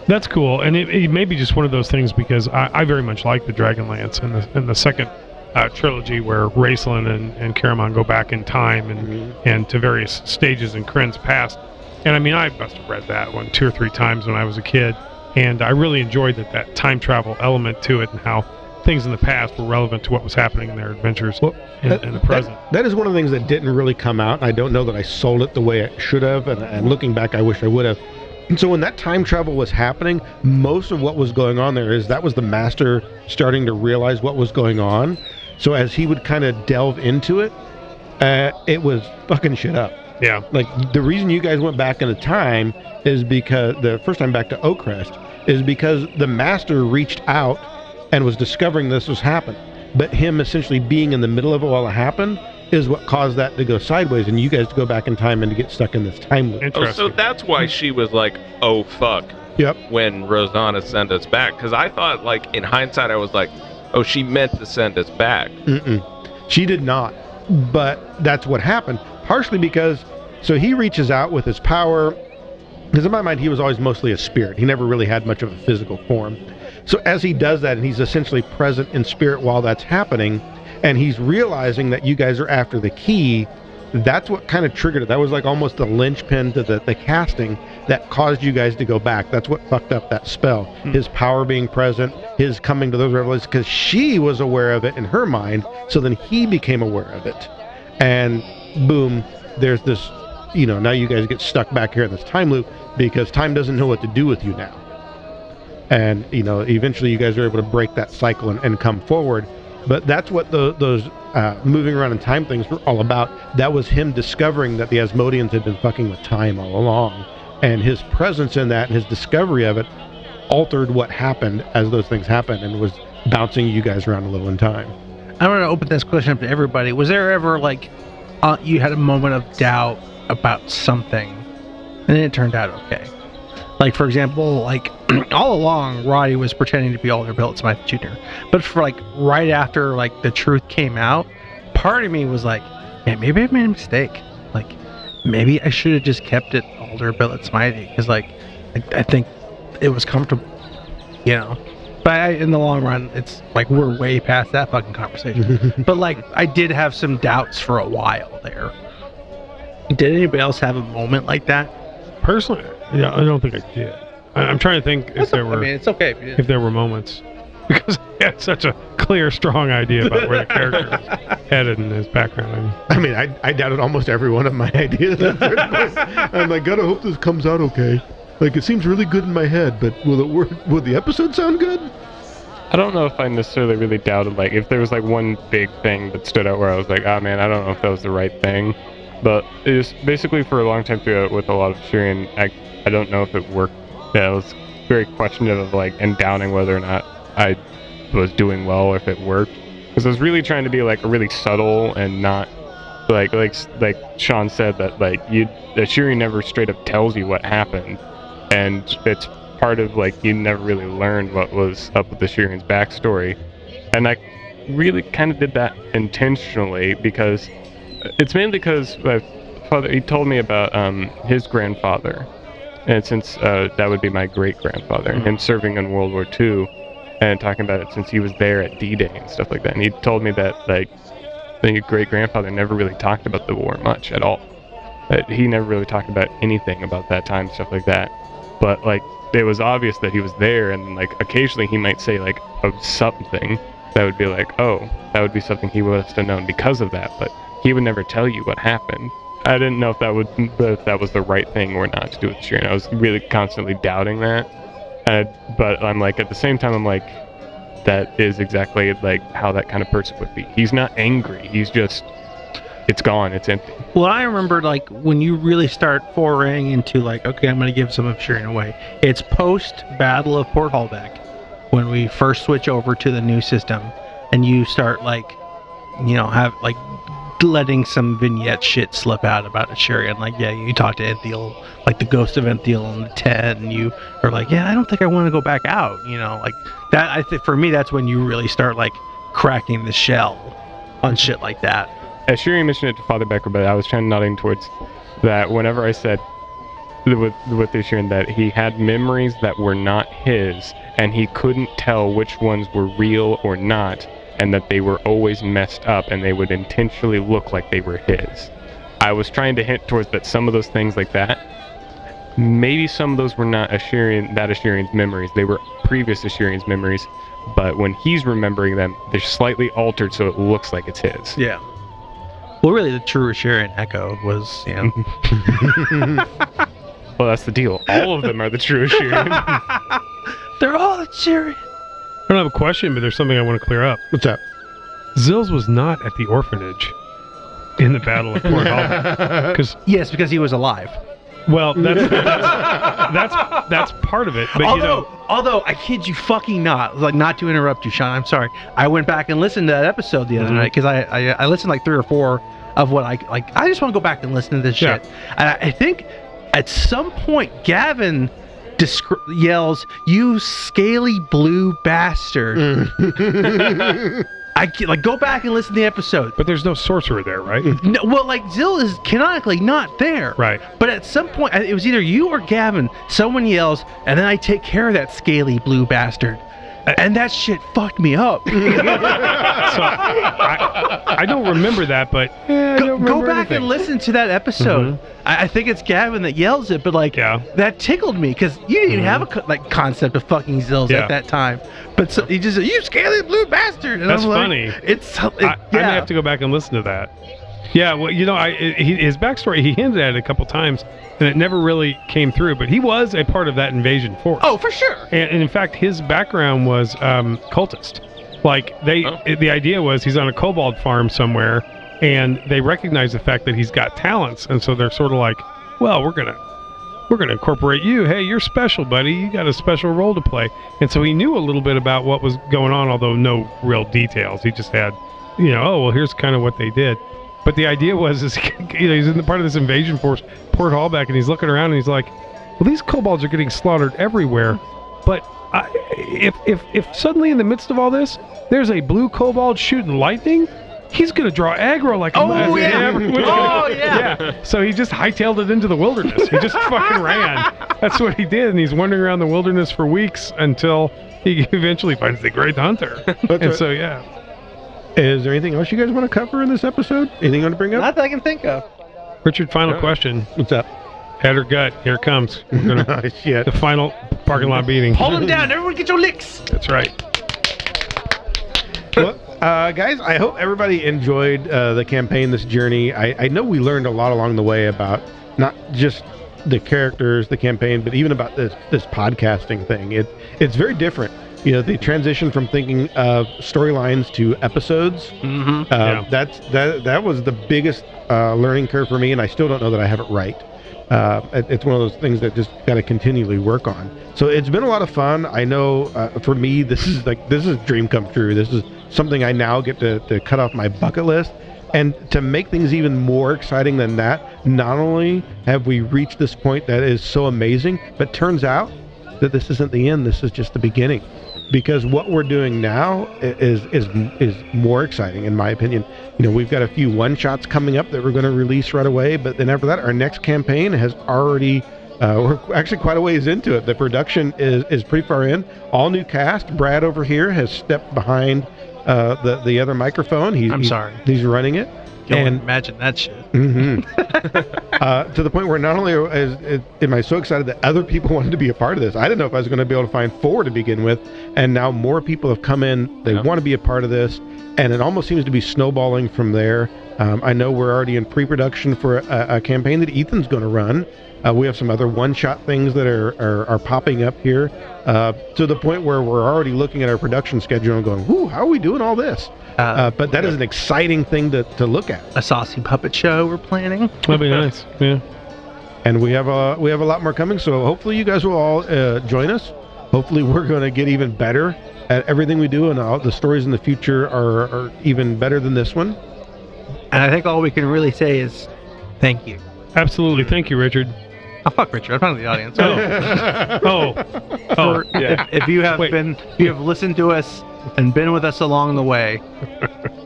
That's cool, and it, it may be just one of those things because I, I very much like the Dragonlance and the and the second uh, trilogy where Raistlin and and Caramon go back in time and and to various stages in Krynn's past. And I mean, I must have read that one two or three times when I was a kid, and I really enjoyed that that time travel element to it and how things in the past were relevant to what was happening in their adventures in, That- in the that- present. that is one of the things that didn't really come out. I don't know that I sold it the way I should have, and, and looking back, I wish I would have. And so when that time travel was happening, most of what was going on there is that was the master starting to realize what was going on. So as he would kind of delve into it, uh, it was fucking shit up. yeah, Like the reason you guys went back in the time is because the first time back to Oakrest is because the master reached out and was discovering this was happening. But him essentially being in the middle of it while it happened is what caused that to go sideways and you guys to go back in time and to get stuck in this time loop. Oh, so that's why she was like, "Oh fuck," Yep. when Rosanna sent us back. Because I thought, like in hindsight, I was like, "Oh, she meant to send us back." Mm-mm. She did not. But that's what happened. Partially because, so he reaches out with his power. Because in my mind, he was always mostly a spirit. He never really had much of a physical form. So as he does that, and he's essentially present in spirit while that's happening, and he's realizing that you guys are after the key, that's what kind of triggered it. That was like almost the linchpin to the, the casting that caused you guys to go back. That's what fucked up that spell. Hmm. His power being present, his coming to those revelations, because she was aware of it in her mind, so then he became aware of it. And boom, there's this, you know, now you guys get stuck back here in this time loop because time doesn't know what to do with you now. And, you know, eventually you guys are able to break that cycle and, and come forward. But that's what the, those uh, moving around in time things were all about. That was him discovering that the Asmodeans had been fucking with time all along. And his presence in that and his discovery of it altered what happened as those things happened and was bouncing you guys around a little in time. i want to open this question up to everybody. Was there ever like uh, you had a moment of doubt about something, and then it turned out okay? Like for example, like all along, Roddy was pretending to be Alder Bill Smythe Jr. But for like right after like the truth came out, part of me was like, yeah, maybe I made a mistake. Like maybe I should have just kept it Alder Billet Smythe because like I, I think it was comfortable, you know. But I, in the long run, it's like we're way past that fucking conversation. but like I did have some doubts for a while there. Did anybody else have a moment like that? Personally, yeah, I don't think I did. I, I'm trying to think if there I were mean, it's okay. If if there were moments. because he had such a clear, strong idea about where the character was headed and his background. I mean, I, I doubted almost every one of my ideas. at. I'm like, gotta hope this comes out okay. Like, it seems really good in my head, but will it work? Will the episode sound good? I don't know if I necessarily really doubted like if there was like one big thing that stood out where I was like, oh man, I don't know if that was the right thing. But it was basically for a long time throughout with a lot of Shirian, I I don't know if it worked. Yeah, I was very questionable of like and doubting whether or not I was doing well or if it worked. Because I was really trying to be like really subtle and not like like like Sean said that like you the Shiri never straight up tells you what happened, and it's part of like you never really learned what was up with the Shirian's backstory, and I really kind of did that intentionally because it's mainly because my father he told me about um, his grandfather, and since uh, that would be my great grandfather, and him serving in World War II, and talking about it since he was there at D-Day and stuff like that, and he told me that like the great grandfather never really talked about the war much at all. That he never really talked about anything about that time, stuff like that. But like it was obvious that he was there, and like occasionally he might say like of something that would be like, oh, that would be something he must have known because of that. But he would never tell you what happened. I didn't know if that would if that was the right thing or not to do with Sheeran. I was really constantly doubting that. But I'm like at the same time I'm like that is exactly like how that kind of person would be. He's not angry. He's just it's gone. It's empty. Well, I remember like when you really start foraying into like, okay, I'm going to give some of Sheeran away. It's post Battle of Port Hallback when we first switch over to the new system, and you start like, you know, have like letting some vignette shit slip out about Sherian. Like, yeah, you talk to Enthiel, like the ghost of Enthiel on the 10, and you are like, yeah, I don't think I want to go back out. You know, like that. I think for me, that's when you really start like cracking the shell on shit like that. Shiri mentioned it to Father Becker, but I was trying nodding towards that whenever I said with with the Shirin that he had memories that were not his, and he couldn't tell which ones were real or not, and that they were always messed up, and they would intentionally look like they were his. I was trying to hint towards that some of those things like that, maybe some of those were not Ashirian, that Ashirian's memories. They were previous Ashirian's memories, but when he's remembering them, they're slightly altered so it looks like it's his. Yeah. Well, really, the true Sharon Echo was, you know, Well, that's the deal. All of them are the true Ashirian. they're all Sharon. I don't have a question, but there's something I want to clear up. What's up? Zills was not at the orphanage in the Battle of Port Hall. Because, Yes, because he was alive. well, that's, that's, that's, that's part of it. But, although, you know, although I kid you fucking not, like not to interrupt you, Sean. I'm sorry. I went back and listened to that episode the other Mhm. night because I, I I listened like three or four of what I like. I just want to go back and listen to this Yeah. shit. And I, I think at some point Gavin yells, "You scaly blue bastard!" Mm. I ca- like go back and listen to the episode. but there's no sorcerer there, right? No, well, like Zill is canonically not there. right. But at some point, it was either you or Gavin. Someone yells, and then I take care of that scaly blue bastard. And that shit fucked me up. So I, I don't remember that, but yeah, go, go back anything. and listen to that episode. Mm-hmm. I, I think it's Gavin that yells it, but like Yeah. that tickled me because you didn't even mm-hmm. have a co- like concept of fucking Zills Yeah. at that time. But so, he just said, "You scaly blue bastard." And That's I'm like, funny. It's it, I, yeah. I may have to go back and listen to that. Yeah, well, you know, I he, his backstory he hinted at it a couple times, and it never really came through. But he was a part of that invasion force. Oh, for sure. and, and in fact, his background was um, cultist. Like they, Oh. it- the idea was he's on a kobold farm somewhere, and they recognize the fact that he's got talents, and so they're sort of like, well, we're gonna. We're going to incorporate you. Hey, you're special, buddy. You got a special role to play. And so he knew a little bit about what was going on, although no real details. He just had you know, oh well, here's kind of what they did. But the idea was, is you know, he's in the part of this invasion force, Port Hallback, and he's looking around and he's like, well, these kobolds are getting slaughtered everywhere. But I, if if if suddenly in the midst of all this, there's a blue kobold shooting lightning. He's gonna draw aggro like a Oh, yeah. ever Oh, gonna- yeah. So he just hightailed it into the wilderness. He just fucking ran. That's what he did, and he's wandering around the wilderness for weeks until he eventually finds the Great Hunter. and right. so yeah, Is there anything else you guys want to cover in this episode? Anything you want to bring up? Not that I can think of. Richard, final question. What's up? Head or gut? Here it comes. We're gonna Oh, shit. the final parking lot beating. Hold him down. Everyone get your licks. That's right. well, uh, guys, I hope everybody enjoyed uh, the campaign, this journey. I, I know we learned a lot along the way about not just the characters, the campaign, but even about this this podcasting thing. It it's very different. You know, the transition from thinking of storylines to episodes. Mm-hmm. Uh, Yeah. That's that that was the biggest uh, learning curve for me, and I still don't know that I have it right. Uh, it- it's one of those things that just got to continually work on. So it's been a lot of fun. I know uh, for me, this is like this is a dream come true. This is something I now get to, to cut off my bucket list. And to make things even more exciting than that, not only have we reached this point that is so amazing, but turns out that this isn't the end. This is just the beginning because what we're doing now is is is more exciting in my opinion. You know, we've got a few one shots coming up that we're going to release right away, but then after that, our next campaign has already. Uh, we're actually quite a ways into it. The production is, is pretty far in. All new cast. Brad over here has stepped behind uh, the the other microphone. He's, I'm he's- sorry. He's running it. Can't And- imagine that shit. hmm uh, to the point where not only is, is, am I so excited that other people wanted to be a part of this, I didn't know if I was going to be able to find four to begin with, and now more people have come in. They want to be a part of this, and it almost seems to be snowballing from there. Um, I know we're already in pre-production for a, a campaign that Ethan's going to run. Uh, we have some other one-shot things that are, are, are popping up here uh, to the point where we're already looking at our production schedule and going, "Whoo, how are we doing all this?" Uh, Uh, but that is an exciting thing to, to look at. a saucy puppet show we're planning. That'd be nice. Yeah. and we have a we have a lot more coming. So hopefully you guys will all uh, join us. Hopefully we're going to get even better at everything we do, and all the stories in the future are, are even better than this one. And I think all we can really say is thank you. Absolutely. Thank you, Richard. Oh, fuck Richard. I'm not the audience. Oh. Oh. For- oh, if, if you have Wait. been, if you have listened to us and been with us along the way,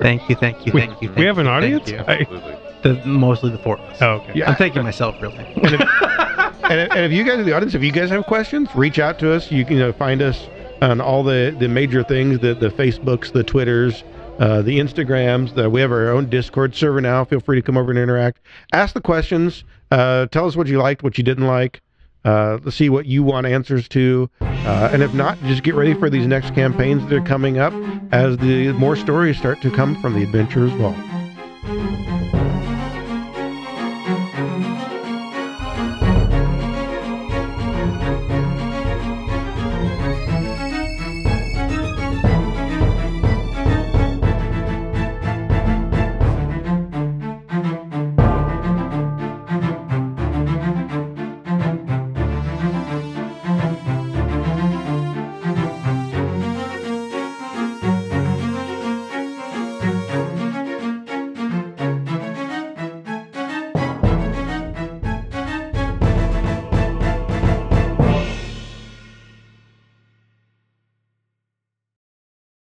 thank you, thank you, We- thank you. we thank have an you, audience? I- Absolutely. The, mostly the four of us. oh, okay. Yeah. I'm thanking myself, really. and, if, and, if- and if you guys in the audience, if you guys have questions, reach out to us. You can you know, find us on all the, the major things, the, the Facebooks, the Twitters, uh, the Instagrams. The, we have our own Discord server now. Feel free to come over and interact. Ask the questions. Uh, tell us what you liked, what you didn't like. Uh, let's see what you want answers to. Uh, and if not, just get ready for these next campaigns that are coming up as the more stories start to come from the Adventurers Vault.